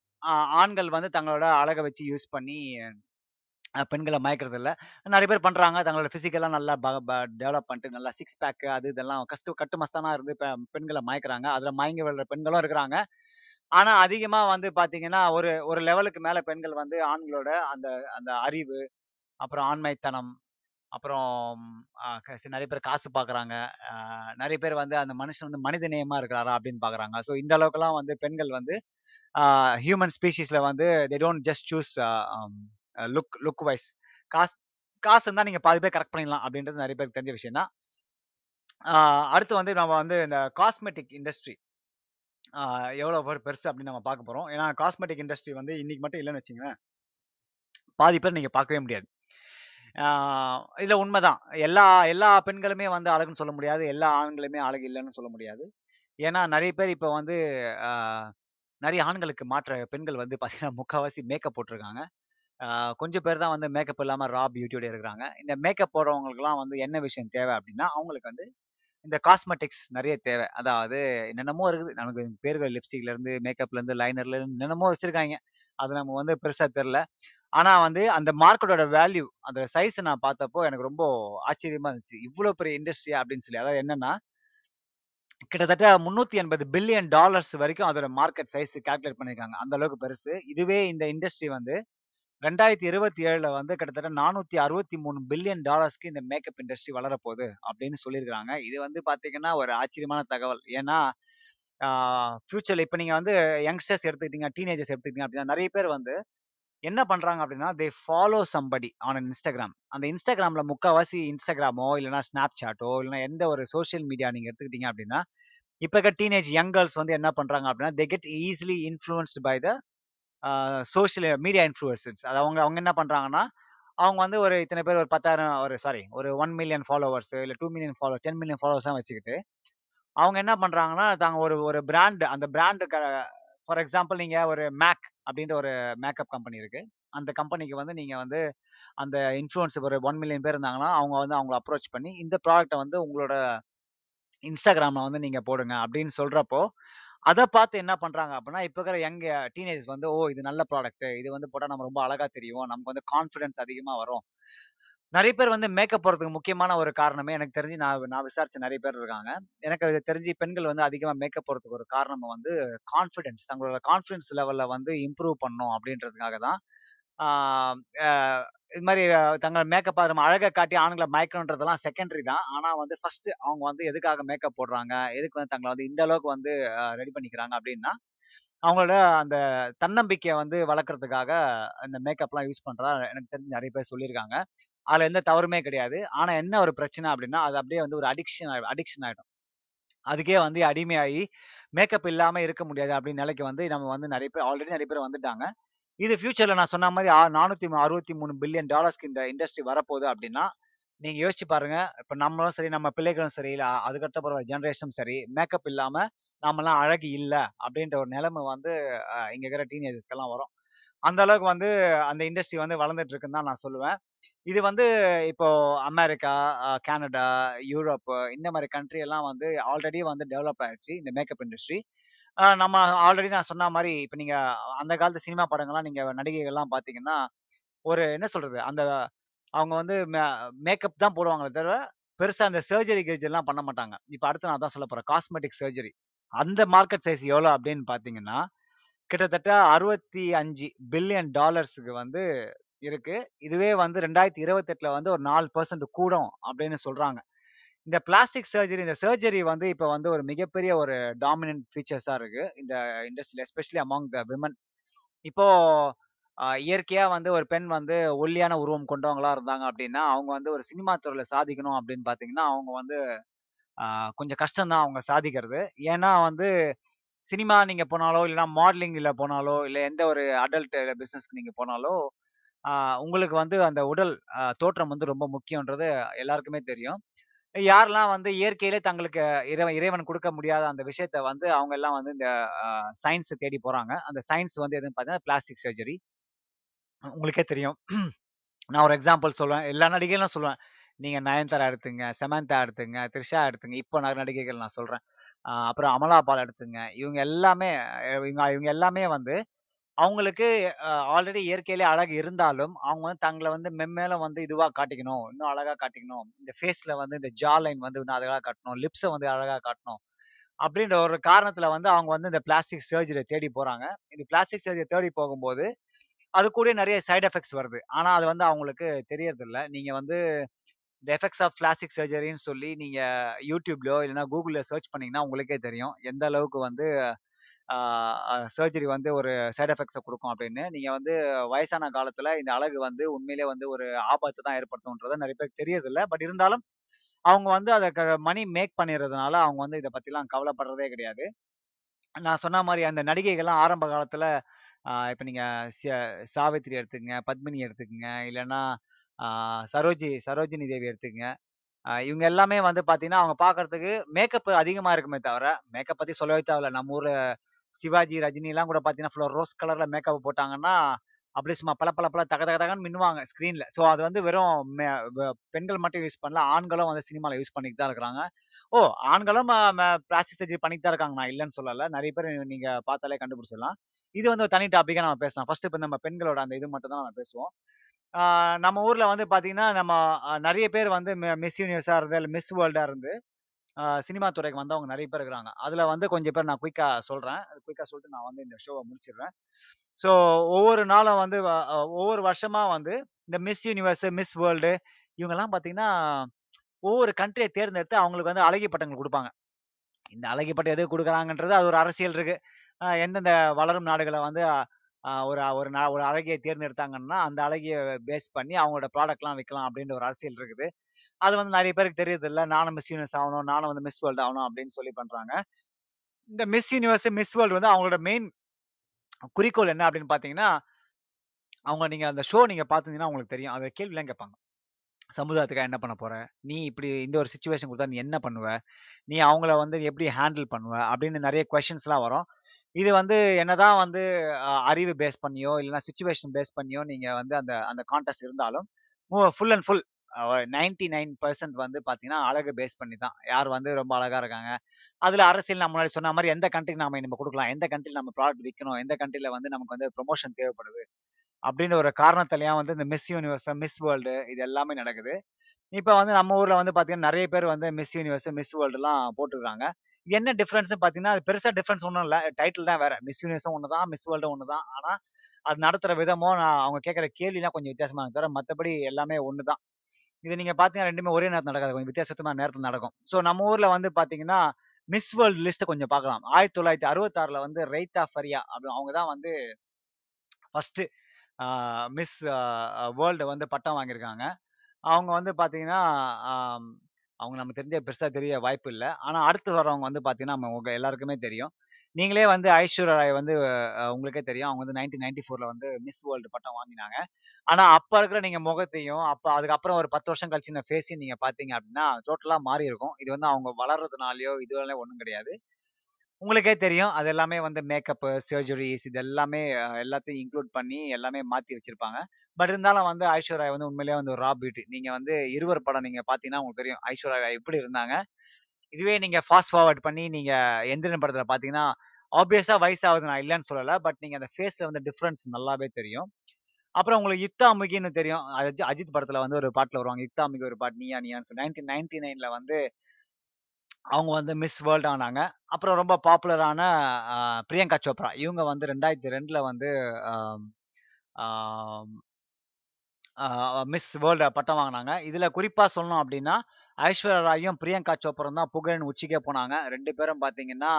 ஆண்கள் வந்து தங்களோட அழகை வச்சு யூஸ் பண்ணி பெண்களை மயக்கிறது இல்லை நிறைய பேர் பண்ணுறாங்க தங்களோட ஃபிசிக்கலாக நல்லா ப டெவலப் பண்ணிட்டு நல்லா சிக்ஸ் பேக்கு அது இதெல்லாம் கஷ்ட கட்டு மஸ்தானா இருந்து பெண்களை மயக்கிறாங்க அதில் மயங்கி விழுற பெண்களும் இருக்கிறாங்க. ஆனா, அதிகமா வந்து பாத்தீங்கன்னா ஒரு ஒரு லெவலுக்கு மேல பெண்கள் வந்து ஆண்களோட அந்த அந்த அறிவு அப்புறம் ஆண்மைத்தனம், அப்புறம் நிறைய பேர் காசு பார்க்குறாங்க. நிறைய பேர் வந்து அந்த மனுஷன் வந்து மனிதநேயமாக இருக்கிறாரா அப்படின்னு பார்க்குறாங்க. ஸோ இந்த அளவுக்கெல்லாம் வந்து பெண்கள் வந்து ஹியூமன் ஸ்பீஷீஸ்ல வந்து they don't just choose look look wise காசு காசு இருந்தா நீங்க பாதி பேர் கரெக்ட் பண்ணிடலாம் அப்படின்றது நிறைய பேருக்கு தெரிஞ்ச விஷயம் தான். அடுத்து வந்து நம்ம வந்து இந்த காஸ்மெட்டிக் இண்டஸ்ட்ரி எவ்வளோ பேர் பெருசு அப்படின்னு நம்ம பார்க்க போகிறோம் ஏன்னா காஸ்மெட்டிக் இண்டஸ்ட்ரி வந்து இன்னைக்கு மட்டும் இல்லைன்னு வச்சுக்கங்களேன், பாதி பேர் நீங்கள் பார்க்கவே முடியாது. இதில் உண்மை தான் எல்லா எல்லா பெண்களுமே வந்து அழகுன்னு சொல்ல முடியாது. எல்லா ஆண்களுமே அழகு இல்லைன்னு சொல்ல முடியாது. ஏன்னா நிறைய பேர் இப்போ வந்து நிறைய ஆண்களுக்கு மாற்ற பெண்கள் வந்து பார்த்தீங்கன்னா, முக்கால்வாசி மேக்கப் போட்டிருக்காங்க கொஞ்சம் பேர் தான் வந்து மேக்கப் இல்லாமல் ரா பியூட்டியோட இருக்கிறாங்க. இந்த மேக்கப் போடுறவங்களுக்குலாம் வந்து என்ன விஷயம் தேவை அப்படின்னா அவங்களுக்கு வந்து இந்த காஸ்மெட்டிக்ஸ் நிறைய தேவை. அதாவது என்னென்னமோ இருக்குது. நமக்கு பேர்கள் லிப்ஸ்டிக்ல இருந்து, மேக்கப்ல இருந்து, லைனர்ல இருந்து என்னென்னமோ வச்சிருக்காய்ங்க. அது நம்ம வந்து பெருசா தெரில ஆனா வந்து அந்த மார்க்கெட்டோட வேல்யூ அந்த சைஸ் நான் பார்த்தப்போ எனக்கு ரொம்ப ஆச்சரியமா இருந்துச்சு. இவ்வளோ பெரிய இண்டஸ்ட்ரியா அப்படின்னு சொல்லி. அதாவது என்னன்னா, கிட்டத்தட்ட 380 பில்லியன் டாலர்ஸ் வரைக்கும் அதோட மார்க்கெட் சைஸ் கால்குலேட் பண்ணியிருக்காங்க. அந்த அளவுக்கு பெருசு. இதுவே இந்த இண்டஸ்ட்ரி வந்து 2027ல வந்து கிட்டத்தட்ட 463 பில்லியன் டாலர்ஸ்க்கு இந்த மேக்கப் இண்டஸ்ட்ரி வளரப்போகுது அப்படின்னு சொல்லியிருக்கிறாங்க இது வந்து பார்த்தீங்கன்னா, ஒரு ஆச்சரியமான தகவல். ஏன்னா, ஃபியூச்சர்ல இப்ப நீங்க வந்து யங்ஸ்டர்ஸ் எடுத்துக்கிட்டீங்க, டீனேஜர்ஸ் எடுத்துக்கிட்டீங்க அப்படின்னா, நிறைய பேர் வந்து என்ன பண்றாங்க அப்படின்னா, they follow somebody on an Instagram அந்த முக்கால்வாசி இன்ஸ்டாகிராமோ Instagramமோ, ஸ்னாப் சாட்டோ இல்லைனா எந்த ஒரு சோஷியல் மீடியா நீங்க எடுத்துக்கிட்டீங்க அப்படின்னா, இப்போ இருக்க டீனேஜ் யங் கேர்ள்ஸ் வந்து என்ன பண்றாங்க அப்படின்னா, they get easily influenced by the social media influencers. அது அவங்க அவங்க என்ன பண்ணுறாங்கன்னா அவங்க வந்து ஒரு இத்தனை பேர் ஒரு 10,000 ஒரு சாரி ஒரு ஒன் மில்லியன் ஃபாலோவர்ஸ் இல்லை டூ மில்லியன் ஃபாலோ 10 மில்லியன் ஃபாலோவர்ஸாக வச்சுக்கிட்டு, அவங்க என்ன பண்ணுறாங்கன்னா தாங்க ஒரு ஒரு பிராண்டு அந்த பிராண்டுக்கு ஃபார் எக்ஸாம்பிள் நீங்கள் ஒரு மேக் அப்படின்ற ஒரு மேக்கப் கம்பெனி இருக்குது அந்த கம்பெனிக்கு வந்து நீங்கள் வந்து அந்த இன்ஃப்ளூயன்ஸ் ஒரு ஒன் மில்லியன் பேர் இருந்தாங்கன்னா, அவங்க வந்து அவங்கள அப்ரோச் பண்ணி, இந்த ப்ராடக்டை வந்து உங்களோட இன்ஸ்டாகிராமில் வந்து நீங்கள் போடுங்க அப்படின்னு சொல்கிறப்போ அதை பார்த்து என்ன பண்றாங்க அப்படின்னா, இப்போ இருக்கிற யங் டீனேஜ் வந்து, ஓ! இது நல்ல ப்ராடக்ட். இது வந்து போட்டால் நம்ம ரொம்ப அழகா தெரியும் நமக்கு வந்து கான்ஃபிடன்ஸ் அதிகமாக வரும். நிறைய பேர் வந்து மேக்கப் போடுறதுக்கு முக்கியமான ஒரு காரணமே எனக்கு தெரிஞ்சு நான் நான் விசாரிச்ச நிறைய பேர் இருக்காங்க. எனக்கு இது தெரிஞ்சு பெண்கள் வந்து அதிகமாக மேக்கப் போடுறதுக்கு ஒரு காரணம் வந்து கான்ஃபிடன்ஸ். தங்களோட கான்ஃபிடன்ஸ் லெவலில் வந்து இம்ப்ரூவ் பண்ணும் அப்படின்றதுக்காக தான். இது மாதிரி தங்களை மேக்கப் நம்ம அழகை காட்டி ஆண்களை மயக்கணுன்றதெல்லாம் செகண்டரி தான். ஆனால் வந்து ஃபர்ஸ்ட் அவங்க வந்து எதுக்காக மேக்கப் போடுறாங்க? எதுக்கு வந்து தங்களை வந்து இந்த அளவுக்கு வந்து ரெடி பண்ணிக்கிறாங்க அப்படின்னா, அவங்களோட அந்த தன்னம்பிக்கையை வந்து வளர்க்குறதுக்காக இந்த மேக்கப்லாம் யூஸ் பண்ணுறதா எனக்கு தெரிஞ்சு நிறைய பேர் சொல்லியிருக்காங்க. அதில் எந்த தவறுமே கிடையாது. ஆனால் என்ன ஒரு பிரச்சனை அப்படின்னா அது அப்படியே வந்து ஒரு அடிக்ஷன் ஆயிடும் அடிக்ஷன் ஆகிடும் அதுக்கே வந்து அடிமையாகி, மேக்கப் இல்லாமல் இருக்க முடியாது அப்படின்னு நிலைக்கு வந்து நம்ம வந்து நிறைய பேர் ஆல்ரெடி நிறைய பேர் வந்துட்டாங்க. இது ஃபியூச்சரில் நான் சொன்ன மாதிரி நானூற்றி அறுபத்தி மூணு பில்லியன் டாலர்ஸ்க்கு இந்த இண்டஸ்ட்ரி வரப்போகுது அப்படின்னா நீங்கள் யோசிச்சு பாருங்க. இப்போ நம்மளும் சரி, நம்ம பிள்ளைகளும் சரி, இல்லை அதுக்கடுத்த போகிற ஜென்ரேஷனும் சரி, மேக்கப் இல்லாமல் நாமெல்லாம் அழகு இல்லை அப்படின்ற ஒரு நிலைமை வந்து இங்கே இருக்கிற டீனேஜர்ஸ்க்கெல்லாம் வரும். அந்த அளவுக்கு வந்து அந்த இண்டஸ்ட்ரி வந்து வளர்ந்துட்டு இருக்குன்னு தான் நான் சொல்லுவேன். இது வந்து இப்போ அமெரிக்கா, கனடா, யூரோப் இந்த மாதிரி கண்ட்ரி எல்லாம் வந்து ஆல்ரெடி வந்து டெவலப் ஆயிடுச்சு இந்த மேக்கப் இண்டஸ்ட்ரி. நம்ம ஆல்ரெடி நான் சொன்ன மாதிரி இப்போ நீங்க அந்த காலத்து சினிமா படங்கள்லாம் நீங்க நடிகைகள்லாம் பார்த்தீங்கன்னா, ஒரு என்ன சொல்றது? அந்த அவங்க வந்து மே மேக்கப் தான் போடுவாங்களே தவிர, பெருசா அந்த சர்ஜரி கிர்ஜரிலாம் பண்ண மாட்டாங்க. இப்போ அடுத்து நான் அதான் சொல்ல போறேன். Cosmetic surgery. அந்த மார்க்கெட் சைஸ் எவ்வளோ அப்படின்னு பார்த்தீங்கன்னா, கிட்டத்தட்ட 65 பில்லியன் டாலர்ஸுக்கு வந்து இருக்கு. இதுவே வந்து 2028ல வந்து ஒரு நாலு பர்சன்ட் கூடும் அப்படின்னு சொல்றாங்க. இந்த பிளாஸ்டிக் சர்ஜரி இந்த சர்ஜரி வந்து இப்போ வந்து ஒரு மிகப்பெரிய ஒரு டாமினன்ட் ஃபீச்சர்ஸாக இருக்கு. இந்த இண்டஸ்ட்ரியில் எஸ்பெஷலி அமாங் த விமன். இப்போ இயற்கையாக இயற்கையா வந்து ஒரு பெண் வந்து ஒல்லியான உருவம் கொண்டவங்களா இருந்தாங்க அப்படின்னா, அவங்க வந்து ஒரு சினிமா துறையில் சாதிக்கணும் அப்படின்னு பார்த்தீங்கன்னா, அவங்க வந்து கொஞ்சம் கஷ்டம் தான் அவங்க சாதிக்கிறது. ஏன்னா வந்து சினிமா நீங்க போனாலோ, இல்லன்னா மாடலிங்கில் போனாலோ, இல்லை எந்த ஒரு அடல்ட் பிசினஸ்க்கு நீங்க போனாலோ, உங்களுக்கு வந்து அந்த உடல் தோற்றம் வந்து ரொம்ப முக்கியம்ன்றது எல்லாருக்குமே தெரியும். யாரெல்லாம் வந்து இயற்கையிலே தங்களுக்கு இறைவன் இறைவன் கொடுக்க முடியாத அந்த விஷயத்த வந்து அவங்க எல்லாம் வந்து இந்த சயின்ஸை தேடி போறாங்க. அந்த சயின்ஸ் வந்து எதுன்னு பார்த்தீங்கன்னா, பிளாஸ்டிக் சர்ஜரி. உங்களுக்கே தெரியும். நான் ஒரு எக்ஸாம்பிள் சொல்லுவேன். எல்லா நடிகைகளும் சொல்லுவேன். நீங்க நயன்தாரா எடுத்துங்க, செமந்தா எடுத்துங்க, த்ரிஷா எடுத்துங்க. இப்போ நான் நடிகைகள் நான் சொல்றேன். அப்புறம் அமலா பால் எடுத்துங்க. இவங்க எல்லாமே இவங்க இவங்க எல்லாமே வந்து அவங்களுக்கு ஆல்ரெடி இயற்கையிலே அழகு இருந்தாலும், அவங்க வந்து தங்களை வந்து மென்மேலும் வந்து இதுவா காட்டிக்கணும். இன்னும் அழகா காட்டிக்கணும். இந்த ஃபேஸ்ல வந்து இந்த ஜா லைன் வந்து இன்னும் அழகா காட்டணும். லிப்ஸை வந்து அழகா காட்டணும். அப்படின்ற ஒரு காரணத்துல வந்து அவங்க வந்து இந்த பிளாஸ்டிக் சர்ஜரியை தேடி போறாங்க. இந்த பிளாஸ்டிக் சர்ஜரி தேடி போகும்போது, அது கூட நிறைய சைட் எஃபெக்ட்ஸ் வருது. ஆனா அது வந்து அவங்களுக்கு தெரியறதில்ல. நீங்க வந்து இந்த எஃபெக்ட்ஸ் ஆஃப் பிளாஸ்டிக் சர்ஜரின்னு சொல்லி நீங்க யூடியூப்லயோ இல்லைன்னா கூகுளில் சர்ச் பண்ணீங்கன்னா உங்களுக்கே தெரியும். எந்த அளவுக்கு வந்து சர்ஜரி வந்து ஒரு சைட் எஃபெக்ட்ஸை கொடுக்கும் அப்படின்னு. நீங்கள் வந்து வயசான காலத்தில் இந்த அழகு வந்து உண்மையிலேயே வந்து ஒரு ஆபத்து தான் ஏற்படுத்தும்ன்றதை நிறைய பேருக்கு தெரியறதில்ல. பட் இருந்தாலும் அவங்க வந்து அதை க மணி மேக் பண்ணிடுறதுனால அவங்க வந்து இதை பற்றிலாம் கவலைப்படுறதே கிடையாது. நான் சொன்ன மாதிரி அந்த நடிகைகள்லாம் ஆரம்ப காலத்தில் இப்போ நீங்கள் ச சாவித்திரி எடுத்துக்கங்க, பத்மினி எடுத்துக்கங்க, இல்லைன்னா சரோஜி சரோஜினி தேவி எடுத்துக்கங்க. இவங்க எல்லாமே வந்து பார்த்தீங்கன்னா, அவங்க பார்க்கறதுக்கு மேக்கப் அதிகமாக இருக்குமே தவிர, மேக்கப் பற்றி சொல்லவே தேவையில்ல. நம்ம ஊரில் சிவாஜி, ரஜினிலாம் கூட பார்த்தீங்கன்னா, ஃபுல்லா ரோஸ் கலர்ல மேக்கப் போட்டாங்கன்னா, அப்படியே சும்மா பள பள பள தக தக தகன்னு மின்னுவாங்க ஸ்க்ரீன்ல. ஸோ அது வந்து வெறும் பெண்கள் மட்டும் யூஸ் பண்ணல. ஆண்களும் வந்து சினிமால யூஸ் பண்ணிட்டு தான் இருக்கிறாங்க. ஓ! ஆண்களும் பிளாஸ்டிக் சர்ஜரி பண்ணிட்டு தான் இருக்காங்க. நான் இல்லைன்னு சொல்லல. நிறைய பேர் நீங்க பார்த்தாலே கண்டுபிடிச்சிடலாம். இது வந்து ஒரு தனி டாபிக்கா நம்ம பேசலாம். ஃபர்ஸ்ட் இப்போ நம்ம பெண்களோட அந்த இது மட்டும் தான் நம்ம பேசுவோம். நம்ம ஊர்ல வந்து பார்த்தீங்கன்னா, நம்ம நிறைய பேர் வந்து மிஸ் யூனிவர்ஸா இருந்து, இல்லை மிஸ் வேர்ல்டா இருந்து, சினிமா துறைக்கு வந்தவங்க நிறைய பேர் இருக்கிறாங்க. அதில் வந்து கொஞ்சம் பேர் நான் குயிக்காக சொல்கிறேன் குயிக்காக சொல்லிட்டு நான் வந்து இந்த ஷோவை முடிச்சிடுறேன். ஸோ ஒவ்வொரு நாளும் வந்து ஒவ்வொரு வருஷமாக வந்து இந்த மிஸ் யூனிவர்ஸ், மிஸ் வேர்ல்டு இவங்கெல்லாம் பார்த்தீங்கன்னா, ஒவ்வொரு கண்ட்ரியை தேர்ந்தெடுத்து அவங்களுக்கு வந்து அழகி பட்டங்கள் கொடுப்பாங்க இந்த அழகி பட்டம் எதுக்கு கொடுக்குறாங்கன்றது அது ஒரு அரசியல் இருக்குது எந்தெந்த வளரும் நாடுகளை வந்து ஒரு ஒரு நா ஒரு அழகியை தேர்ந்தெடுத்தாங்கன்னா, அந்த அழகிய பேஸ் பண்ணி அவங்களோட ப்ராடக்ட்லாம் விற்கலாம் அப்படின்ற ஒரு அரசியல் இருக்குது. அது வந்து நிறைய பேருக்கு தெரியறதில்ல. நானும் மிஸ் யூனிவர்ஸ் ஆகணும் நானும் வந்து மிஸ் வேர்ல்டு ஆகணும் அப்படின்னு சொல்லி பண்றாங்க. இந்த மிஸ் யூனிவர்ஸ், மிஸ் வேர்ல்டு வந்து அவங்களோட மெயின் குறிக்கோள் என்ன அப்படின்னு பார்த்தீங்கன்னா, அவங்க நீங்கள் அந்த ஷோ நீங்கள் பார்த்தீங்கன்னா உங்களுக்கு தெரியும். அதை கேள்விலாம் கேட்பாங்க. சமுதாயத்துக்காக என்ன பண்ண போற? நீ இப்படி இந்த ஒரு சுச்சுவேஷன் கொடுத்தா நீ என்ன பண்ணுவ? நீ அவங்கள வந்து எப்படி ஹேண்டில் பண்ணுவ? அப்படின்னு நிறைய கொஷின்ஸ்லாம் வரும். இது வந்து என்னதான் வந்து அறிவு பேஸ் பண்ணியோ, இல்லைன்னா சுச்சுவேஷன் பேஸ் பண்ணியோ நீங்கள் வந்து அந்த அந்த கான்டெஸ்ட் இருந்தாலும், full and full ninety nine percent வந்து பார்த்தீங்கன்னா, அழகு பேஸ் பண்ணி தான். யார் வந்து ரொம்ப அழகாக இருக்காங்க. அதில் அரசியல் நான் முன்னாடி சொன்ன மாதிரி எந்த கண்ட்ரிக்கு நம்ம நம்ம கொடுக்கலாம் எந்த கண்ட்ரியில் நம்ம ப்ராடக்ட் விற்கணும் எந்த கண்ட்ரியில் வந்து நமக்கு வந்து ப்ரமோஷன் தேவைப்படுது? அப்படின்னு ஒரு காரணத்திலையும் வந்து இந்த மிஸ் யூனிவர்ஸ், மிஸ் வேர்ல்டு இது எல்லாமே நடக்குது. இப்போ வந்து நம்ம ஊரில் வந்து பார்த்தீங்கன்னா, நிறைய பேர் வந்து மிஸ் யூனிவர்ஸ், மிஸ் வேர்ல்டுலாம் போட்டுருக்காங்க. என்ன டிஃப்ரென்ஸ்னு பார்த்தீங்கன்னா, அது பெருசாக டிஃப்ரென்ஸ் ஒன்றும் இல்லை டைட்டில் தான் வேறு மிஸ் யூனிவர்ஸும் ஒன்று தான், மிஸ் வேர்ல்டும் ஒன்று தான். ஆனால் அது நடத்துகிற விதமோ, நான் அவங்க கேட்குற கேள்விலாம் கொஞ்சம் வித்தியாசமாக இருக்கும் தவிர, மற்றபடி எல்லாமே ஒன்று தான். இது நீங்க பார்த்தீங்கன்னா ரெண்டுமே ஒரே நேரத்தில் நடக்காது. கொஞ்சம் வித்தியாசமான நேரத்தில் நடக்கும். ஸோ நம்ம ஊர்ல வந்து பார்த்தீங்கன்னா, மிஸ் வேர்ல்டு லிஸ்ட்டை கொஞ்சம் பார்க்கலாம். 1966ல வந்து ரைத்தா ஃபரியா அப்படி அவங்க தான் வந்து ஃபஸ்ட்டு மிஸ் வேர்ல்டு வந்து பட்டம் வாங்கியிருக்காங்க. அவங்க வந்து பார்த்தீங்கன்னா, அவங்க நமக்கு தெரிஞ்ச பெருசா தெரிய வாய்ப்பு இல்லை ஆனா அடுத்து வர்றவங்க வந்து பார்த்தீங்கன்னா, நம்ம உங்க எல்லாருக்குமே தெரியும். நீங்களே வந்து ஐஸ்வர்யா ராய் வந்து உங்களுக்கே தெரியும். அவங்க வந்து 1994ல வந்து மிஸ் வேர்ல்டு பட்டம் வாங்கினாங்க. ஆனா அப்ப இருக்கிற நீங்க முகத்தையும், அப்ப அதுக்கப்புறம் ஒரு 10 வருஷம் கழிச்சு நான் ஃபேஸையும் நீங்க பார்த்தீங்க அப்படின்னா, டோட்டலா மாறி இருக்கும். இது வந்து அவங்க வளர்றதுனாலயோ, இதுனாலயோ ஒன்றும் கிடையாது. உங்களுக்கே தெரியும். அது எல்லாமே வந்து மேக்கப்பு, சர்ஜரிஸ் இது எல்லாமே எல்லாத்தையும் இன்க்ளூட் பண்ணி எல்லாமே மாத்தி வச்சிருப்பாங்க. பட் இருந்தாலும் வந்து ஐஸ்வர்யா ராய் வந்து உண்மையிலேயே வந்து ஒரு ரா பியூட்டி. நீங்க வந்து இருவர் படம் நீங்க பார்த்தீங்கன்னா உங்களுக்கு தெரியும். ஐஸ்வர்யா ராய் எப்படி இருந்தாங்க. இதுவே நீங்க ஃபாஸ்ட் ஃபார்வர்ட் பண்ணி நீங்க எந்திரன் படத்துல பார்த்தீங்கன்னா, ஆப்வியஸா வயசாகுது நான் இல்லைன்னு சொல்லல. பட் நீங்க அந்த ஃபேஸ்ல வந்து டிஃபரன்ஸ் நல்லாவே தெரியும். அப்புறம் உங்களுக்கு யுக்தா அமுகின்னு தெரியும். அஜித் அஜித் படத்துல வந்து ஒரு பாட்டுல வருவாங்க. யுக்தா அமுகி ஒரு பாட்டு நீயா நீயான்னு சொல்லி 1999ல வந்து அவங்க வந்து மிஸ் வேர்ல்ட் ஆனாங்க. அப்புறம் ரொம்ப பாப்புலரான பிரியங்கா சோப்ரா. இவங்க வந்து 2002ல வந்து மிஸ் வேர்ல்டு பட்டம் வாங்கினாங்க இதுல குறிப்பா சொல்லணும் அப்படின்னா ஐஸ்வர்யா ராயும், பிரியங்கா சோப்ராவும் தான் புகழின் உச்சிக்கே போனாங்க. ரெண்டு பேரும் பார்த்தீங்கன்னா,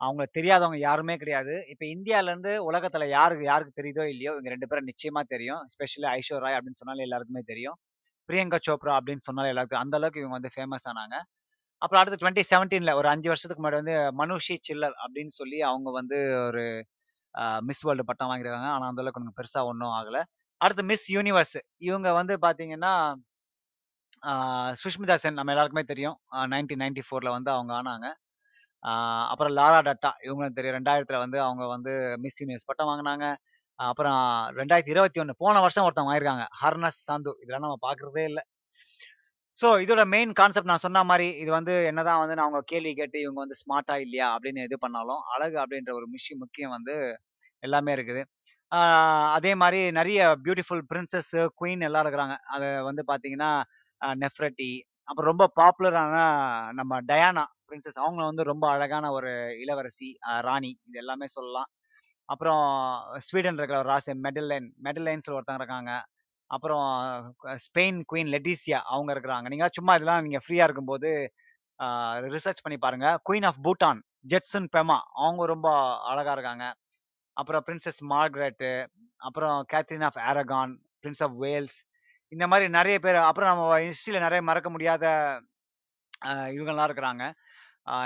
அவங்க தெரியாதவங்க யாருமே கிடையாது. இப்போ இந்தியாவிலேருந்து உலகத்துல யாருக்கு யாருக்கு தெரியுதோ இல்லையோ, இவங்க ரெண்டு பேரும் நிச்சயமா தெரியும். ஸ்பெஷலி ஐஸ்வர்யா ராய் அப்படின்னு சொன்னாலே எல்லாருக்குமே தெரியும். பிரியங்கா சோப்ரா அப்படின்னு சொன்னாலே எல்லாருக்கும் அந்த அளவுக்கு இவங்க வந்து ஃபேமஸ் ஆனாங்க. அப்புறம் அடுத்து 2017ல ஒரு அஞ்சு வருஷத்துக்கு முன்னாடி வந்து மனுஷி சில்லர் அப்படின்னு சொல்லி அவங்க வந்து ஒரு மிஸ் வேர்ல்டு பட்டம் வாங்கியிருக்காங்க. ஆனால் அந்த அளவுக்கு ஒண்ணும் பெருசா ஒண்ணும் அடுத்து மிஸ் யூனிவர்ஸ். இவங்க வந்து பார்த்தீங்கன்னா, சுஷ்மிதா சென் நம்ம எல்லாருக்குமே தெரியும். நைன்டீன் நைன்டி ஃபோரில் வந்து அவங்க ஆனாங்க. அப்புறம் லாரா டட்டா இவங்களும் தெரியும். 2000த்துல வந்து அவங்க வந்து மிஸ் யூனிவர்ஸ் பட்டம் வாங்கினாங்க அப்புறம் 2021 போன வருஷம் ஒருத்தவங்க வாங்கியிருக்காங்க. ஹர்னஸ் சாந்து. இதெல்லாம் நம்ம பார்க்குறதே இல்லை ஸோ இதோட மெயின் கான்செப்ட் நான் சொன்ன மாதிரி இது வந்து என்னதான் வந்து நான் அவங்க கேள்வி கேட்டு இவங்க வந்து ஸ்மார்ட்டா இல்லையா அப்படின்னு இது பண்ணாலும், அழகு அப்படின்ற ஒரு மிஷின் முக்கியம் வந்து எல்லாமே இருக்குது. அதே மாதிரி நிறைய பியூட்டிஃபுல் பிரின்சஸ், குயின் எல்லாம் இருக்கிறாங்க. அதை வந்து பார்த்தீங்கன்னா, நெஃப்ரட்டி, அப்புறம் ரொம்ப பாப்புலரான நம்ம டயானா பிரின்சஸ் அவங்க வந்து ரொம்ப அழகான ஒரு இளவரசி, ராணி இது எல்லாமே சொல்லலாம். அப்புறம் ஸ்வீடன் இருக்கிற ஒரு ராசி மெடலைன் மெடலைன்ஸில் ஒருத்தங்க இருக்காங்க. அப்புறம் ஸ்பெயின் குயின் லெட்டிசியா அவங்க இருக்கிறாங்க. நீங்கள் சும்மா இதெல்லாம் நீங்கள் ஃப்ரீயாக இருக்கும்போது ரிசர்ச் பண்ணி பாருங்க. குயின் ஆஃப் பூட்டான், ஜெட்சன் பெமா அவங்க ரொம்ப அழகாக இருக்காங்க. அப்புறம் பிரின்சஸ் மார்க்ரெட்டு அப்புறம் Catherine of Aragon, Prince of Wales இந்த மாதிரி நிறைய பேர் அப்புறம் நம்ம ஹிஸ்ட்ரியில் நிறைய மறக்க முடியாத இவங்கெல்லாம் இருக்கிறாங்க.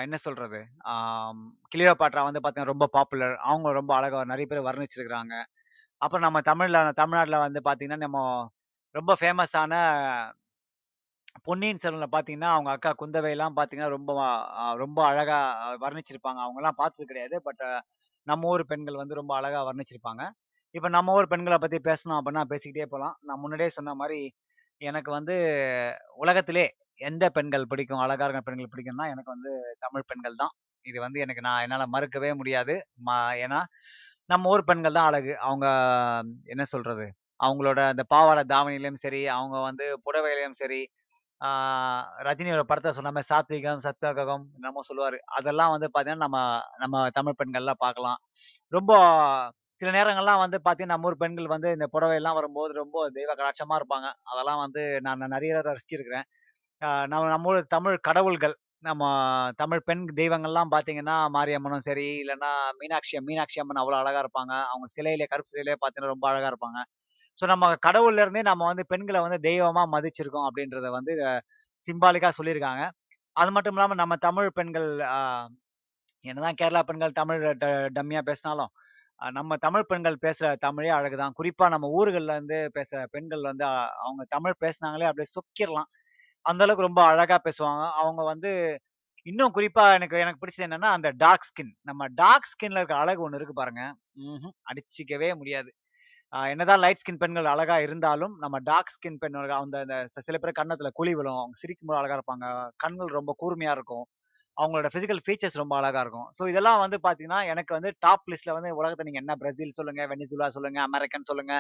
என்ன சொல்றது? கிளியோ கிளியோபாட்ரா வந்து பார்த்தீங்கன்னா ரொம்ப பாப்புலர். அவங்க ரொம்ப அழகா நிறைய பேர் வர்ணிச்சிருக்கிறாங்க. அப்புறம் நம்ம தமிழ்ல தமிழ்நாட்டுல வந்து பார்த்தீங்கன்னா, நம்ம ரொம்ப ஃபேமஸான பொன்னியின் செல்வன்ல பார்த்தீங்கன்னா, அவங்க அக்கா குந்தவையெல்லாம் பார்த்தீங்கன்னா, ரொம்ப ரொம்ப அழகா வர்ணிச்சிருப்பாங்க. அவங்கெல்லாம் பார்த்தது கிடையாது. பட் நம்ம ஊர் பெண்கள் வந்து ரொம்ப அழகா வர்ணிச்சிருப்பாங்க. இப்போ நம்ம ஊர் பெண்களை பற்றி பேசணும் அப்படின்னா பேசிக்கிட்டே போகலாம் நான் முன்னாடியே சொன்ன மாதிரி எனக்கு வந்து உலகத்திலே எந்த பெண்கள் பிடிக்கும்? அழகாக இருக்கிற பெண்கள் பிடிக்கும்னா, எனக்கு வந்து தமிழ் பெண்கள் தான். இது வந்து எனக்கு நான் என்னால் மறுக்கவே முடியாது. ம ஏன்னா, நம்ம ஊர் பெண்கள் தான் அழகு. அவங்க என்ன சொல்கிறது அவங்களோட அந்த பாவாடை தாவணிலையும் சரி, அவங்க வந்து புடவையிலையும் சரி, ரஜினியோட படத்தை சொன்ன மாதிரி சாத்விகம், சத்வகம் என்னமோ சொல்லுவார் அதெல்லாம் வந்து பார்த்தீங்கன்னா, நம்ம நம்ம தமிழ் பெண்கள்லாம் பார்க்கலாம். ரொம்ப சில நேரங்கள்லாம் வந்து பார்த்தீங்கன்னா, நம்ம ஊர் பெண்கள் வந்து இந்த புடவையெல்லாம் வரும்போது ரொம்ப தெய்வ கடாட்சமாக இருப்பாங்க. அதெல்லாம் வந்து நான் நிறைய ரசிச்சிருக்கிறேன். நம்ம நம்ம ஊர் தமிழ் கடவுள்கள், நம்ம தமிழ் பெண் தெய்வங்கள்லாம் பார்த்தீங்கன்னா, மாரியம்மனும் சரி, இல்லைன்னா மீனாட்சி மீனாட்சி அம்மன் அவ்வளோ அழகா இருப்பாங்க. அவங்க சிலையிலே கருப்பு சிலையிலே பார்த்தீங்கன்னா, ரொம்ப அழகா இருப்பாங்க. ஸோ நம்ம கடவுள்ல இருந்தே நம்ம வந்து பெண்களை வந்து தெய்வமா மதிச்சிருக்கோம் அப்படின்றத வந்து சிம்பாலிக்கா சொல்லியிருக்காங்க. அது மட்டும் இல்லாம நம்ம தமிழ் பெண்கள் என்னதான் கேரளா பெண்கள் தமிழ் ட டம்மியா பேசினாலும், நம்ம தமிழ் பெண்கள் பேசுற தமிழே அழகு தான் குறிப்பா நம்ம ஊர்கள்ல இருந்து பேசுற பெண்கள் வந்து அவங்க தமிழ் பேசுனாங்களே அப்படியே சொக்கிடலாம் அந்த அளவுக்கு ரொம்ப அழகா பேசுவாங்க. அவங்க வந்து இன்னும் குறிப்பா எனக்கு எனக்கு பிடிச்சது என்னன்னா, அந்த டார்க் ஸ்கின். நம்ம டார்க் ஸ்கின்ல இருக்க அழகு ஒண்ணு இருக்கு பாருங்க. அடிச்சிக்கவே முடியாது. என்னதான் லைட் ஸ்கின் பெண்கள் அழகா இருந்தாலும், நம்ம டார்க் ஸ்கின் பெண்கள் அந்த அந்த சில பேர் கன்னத்துல குழி விழும். அவங்க சிரிக்கும்போது அழகா இருப்பாங்க. கண்கள் ரொம்ப கூர்மையா இருக்கும். அவங்களோட ஃபிசிக்கல் ஃபீச்சர்ஸ் ரொம்ப அழகா இருக்கும். ஸோ இதெல்லாம் வந்து பார்த்தீங்கன்னா, எனக்கு வந்து டாப் லிஸ்ட்ல வந்து உலகத்தை நீங்க என்ன பிரசில் சொல்லுங்க, வெனிசுலா சொல்லுங்க, அமெரிக்கன் சொல்லுங்க,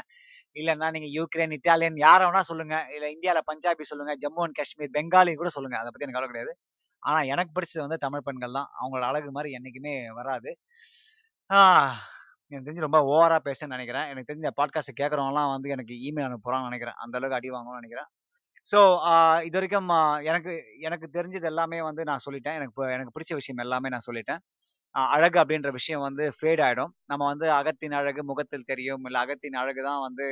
இல்லைன்னா நீங்க யூக்ரைன் இட்டாலியன் யார வேணா சொல்லுங்க. இல்ல இந்தியாவில் பஞ்சாபி சொல்லுங்க, ஜம்மு அண்ட் காஷ்மீர், பெங்காலி கூட சொல்லுங்க. அதை பத்தி எனக்கு கவலை கிடையாது. ஆனா எனக்கு பிடிச்சது வந்து தமிழ் பெண்கள் தான். அவங்களோட அழகு மாதிரி என்னைக்குமே வராது. எனக்கு தெரிஞ்சு ரொம்ப ஓவரா பேசுன்னு நினைக்கிறேன் எனக்கு தெரிஞ்ச பாட்காஸ்ட் கேட்கறவங்கலாம் வந்து எனக்கு இமெயில் அனுப்ப நினைக்கிறேன் அந்த அளவுக்கு அடி வாங்கணும்னு நினைக்கிறேன் ஸோ இது வரைக்கும் எனக்கு எனக்கு தெரிஞ்சது எல்லாமே வந்து நான் சொல்லிட்டேன். எனக்கு எனக்கு பிடிச்ச விஷயம் எல்லாமே நான் சொல்லிட்டேன். அழகு அப்படின்ற விஷயம் வந்து ஃபேட் ஆகிடும் நம்ம வந்து அகத்தின் அழகு முகத்தில் தெரியும். இல்லை அகத்தின் அழகு தான் வந்து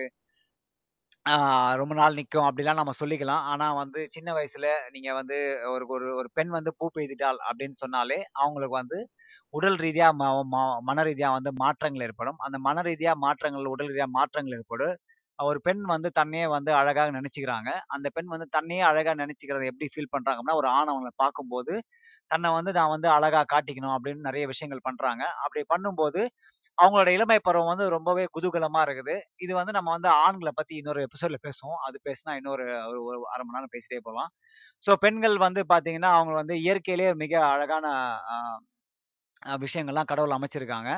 ரொம்ப நாள் நிற்கும் அப்படிலாம் நம்ம சொல்லிக்கலாம். ஆனா வந்து சின்ன வயசுல நீங்க வந்து ஒரு ஒரு ஒரு பெண் வந்து பூ பெய்துட்டாள் அப்படின்னு சொன்னாலே, அவங்களுக்கு வந்து உடல் ரீதியாக ம மன ரீதியாக வந்து மாற்றங்கள் ஏற்படும். அந்த மன ரீதியாக மாற்றங்கள், உடல் ரீதியாக மாற்றங்கள் ஏற்படும். ஒரு பெண் வந்து தன்னையே வந்து அழகாக நினைச்சுக்கிறாங்க அந்த பெண் வந்து தன்னையே அழகாக நினைச்சுக்கிறத எப்படி ஃபீல் பண்றாங்க ஒரு ஆண் பார்க்கும்போது, தன்னை வந்து நான் வந்து அழகா காட்டிக்கணும் அப்படின்னு நிறைய விஷயங்கள் பண்றாங்க. அப்படி பண்ணும்போது, அவங்களோட இளமை பருவம் வந்து ரொம்பவே குதூகலமா இருக்குது. இது வந்து நம்ம வந்து ஆண்களை பத்தி இன்னொரு எபிசோட்ல பேசுவோம். அது பேசினா இன்னொரு ஒரு ஒரு 1/2 மணி நேரம் பேசிட்டே போகலாம் ஸோ பெண்கள் வந்து பார்த்தீங்கன்னா, அவங்க வந்து இயற்கையிலேயே மிக அழகான விஷயங்கள்லாம் கடவுள் அமைச்சிருக்காங்க.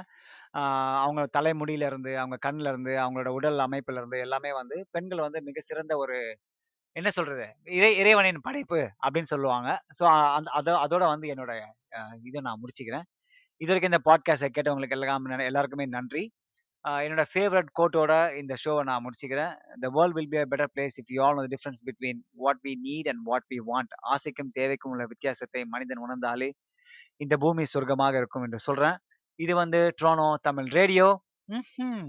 அவங்க தலைமுடியிலேருந்து அவங்க கண்ல இருந்து, அவங்களோட உடல் அமைப்புல இருந்து எல்லாமே வந்து பெண்கள் வந்து மிக சிறந்த ஒரு என்ன சொல்றது? இறை இறைவனின் படைப்பு அப்படின்னு சொல்லுவாங்க. ஸோ அந்த அதோ அதோட வந்து என்னோட இதை நான் முடிச்சுக்கிறேன். இதுவரைக்கும் இந்த பாட்காஸ்டை கேட்டவங்களுக்கு எல்லாம் எல்லாருக்குமே நன்றி. என்னோட ஃபேவரட் கோட்டோட இந்த ஷோவை நான் முடிச்சுக்கிறேன். The world will be a better place if you all know difference between what we need and what we want." ஆசைக்கும் தேவைக்கும் உள்ள வித்தியாசத்தை மனிதன் உணர்ந்தாலே, இந்த பூமி சொர்க்கமாக இருக்கும் என்று சொல்றேன். இது வந்து ட்ரோனோ தமிழ் ரேடியோ. ம்ஹ்ம்.